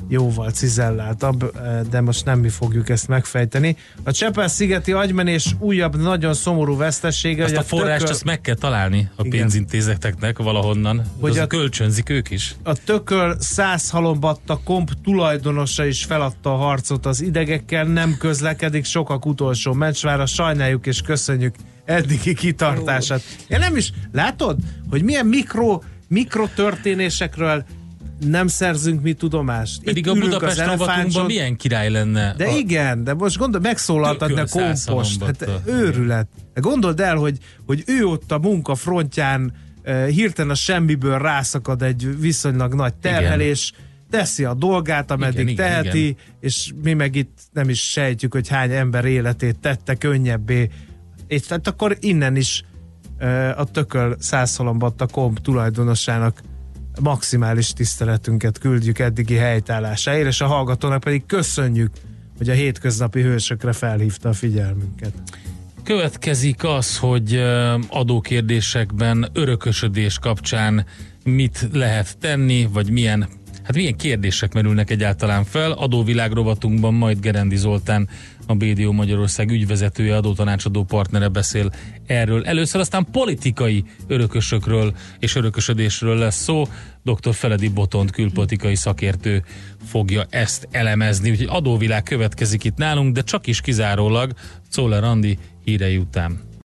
jóval cizelláltabb, eh, de most nem mi fogjuk ezt megfejteni. A Csepel-szigeti agymenés újabb nagyon szomorú vesztessége, Azt hogy a forrást tököl- azt meg kell találni a Igen. pénzintézeteknek valahonnan, Hogy a- kölcsönzik ők is. A tököl száz halombatta komp tulajdonosa is feladta a harcot az idegekkel, nem közlekedik, sokak utolsó mencsvára, sajnáljuk és köszönjük eddigi kitartását. Én nem is, látod, hogy milyen mikro, mikro történésekről nem szerzünk mi tudomást. Itt Pedig a ülünk Budapest elefántson- milyen király lenne? De a, igen, de most gondol, a Tököl száz kompost. Hát őrület. De Gondold el, hogy, hogy ő ott a munka frontján eh, hirtelen a semmiből rászakad egy viszonylag nagy terhelés, teszi a dolgát, ameddig Igen, igen, teheti, igen. és mi meg itt nem is sejtjük, hogy hány ember életét tette könnyebbé. És tehát akkor innen is eh, a tököl százhalombatta komp tulajdonosának maximális tiszteletünket küldjük eddigi helytállásáért, és a hallgatónak pedig köszönjük, hogy a hétköznapi hősökre felhívta a figyelmünket. Következik az, hogy adókérdésekben örökösödés kapcsán mit lehet tenni, vagy milyen, hát milyen kérdések merülnek egyáltalán fel. Adóvilág rovatunkban majd Gerendi Zoltán, a BDO Magyarország ügyvezetője, adótanácsadó partnere beszél erről. Először aztán politikai örökösökről és örökösödésről lesz szó. Dr. Feledi Botont külpolitikai szakértő fogja ezt elemezni. Úgyhogy adóvilág következik itt nálunk, de csak is kizárólag Czoller Andi hírei után.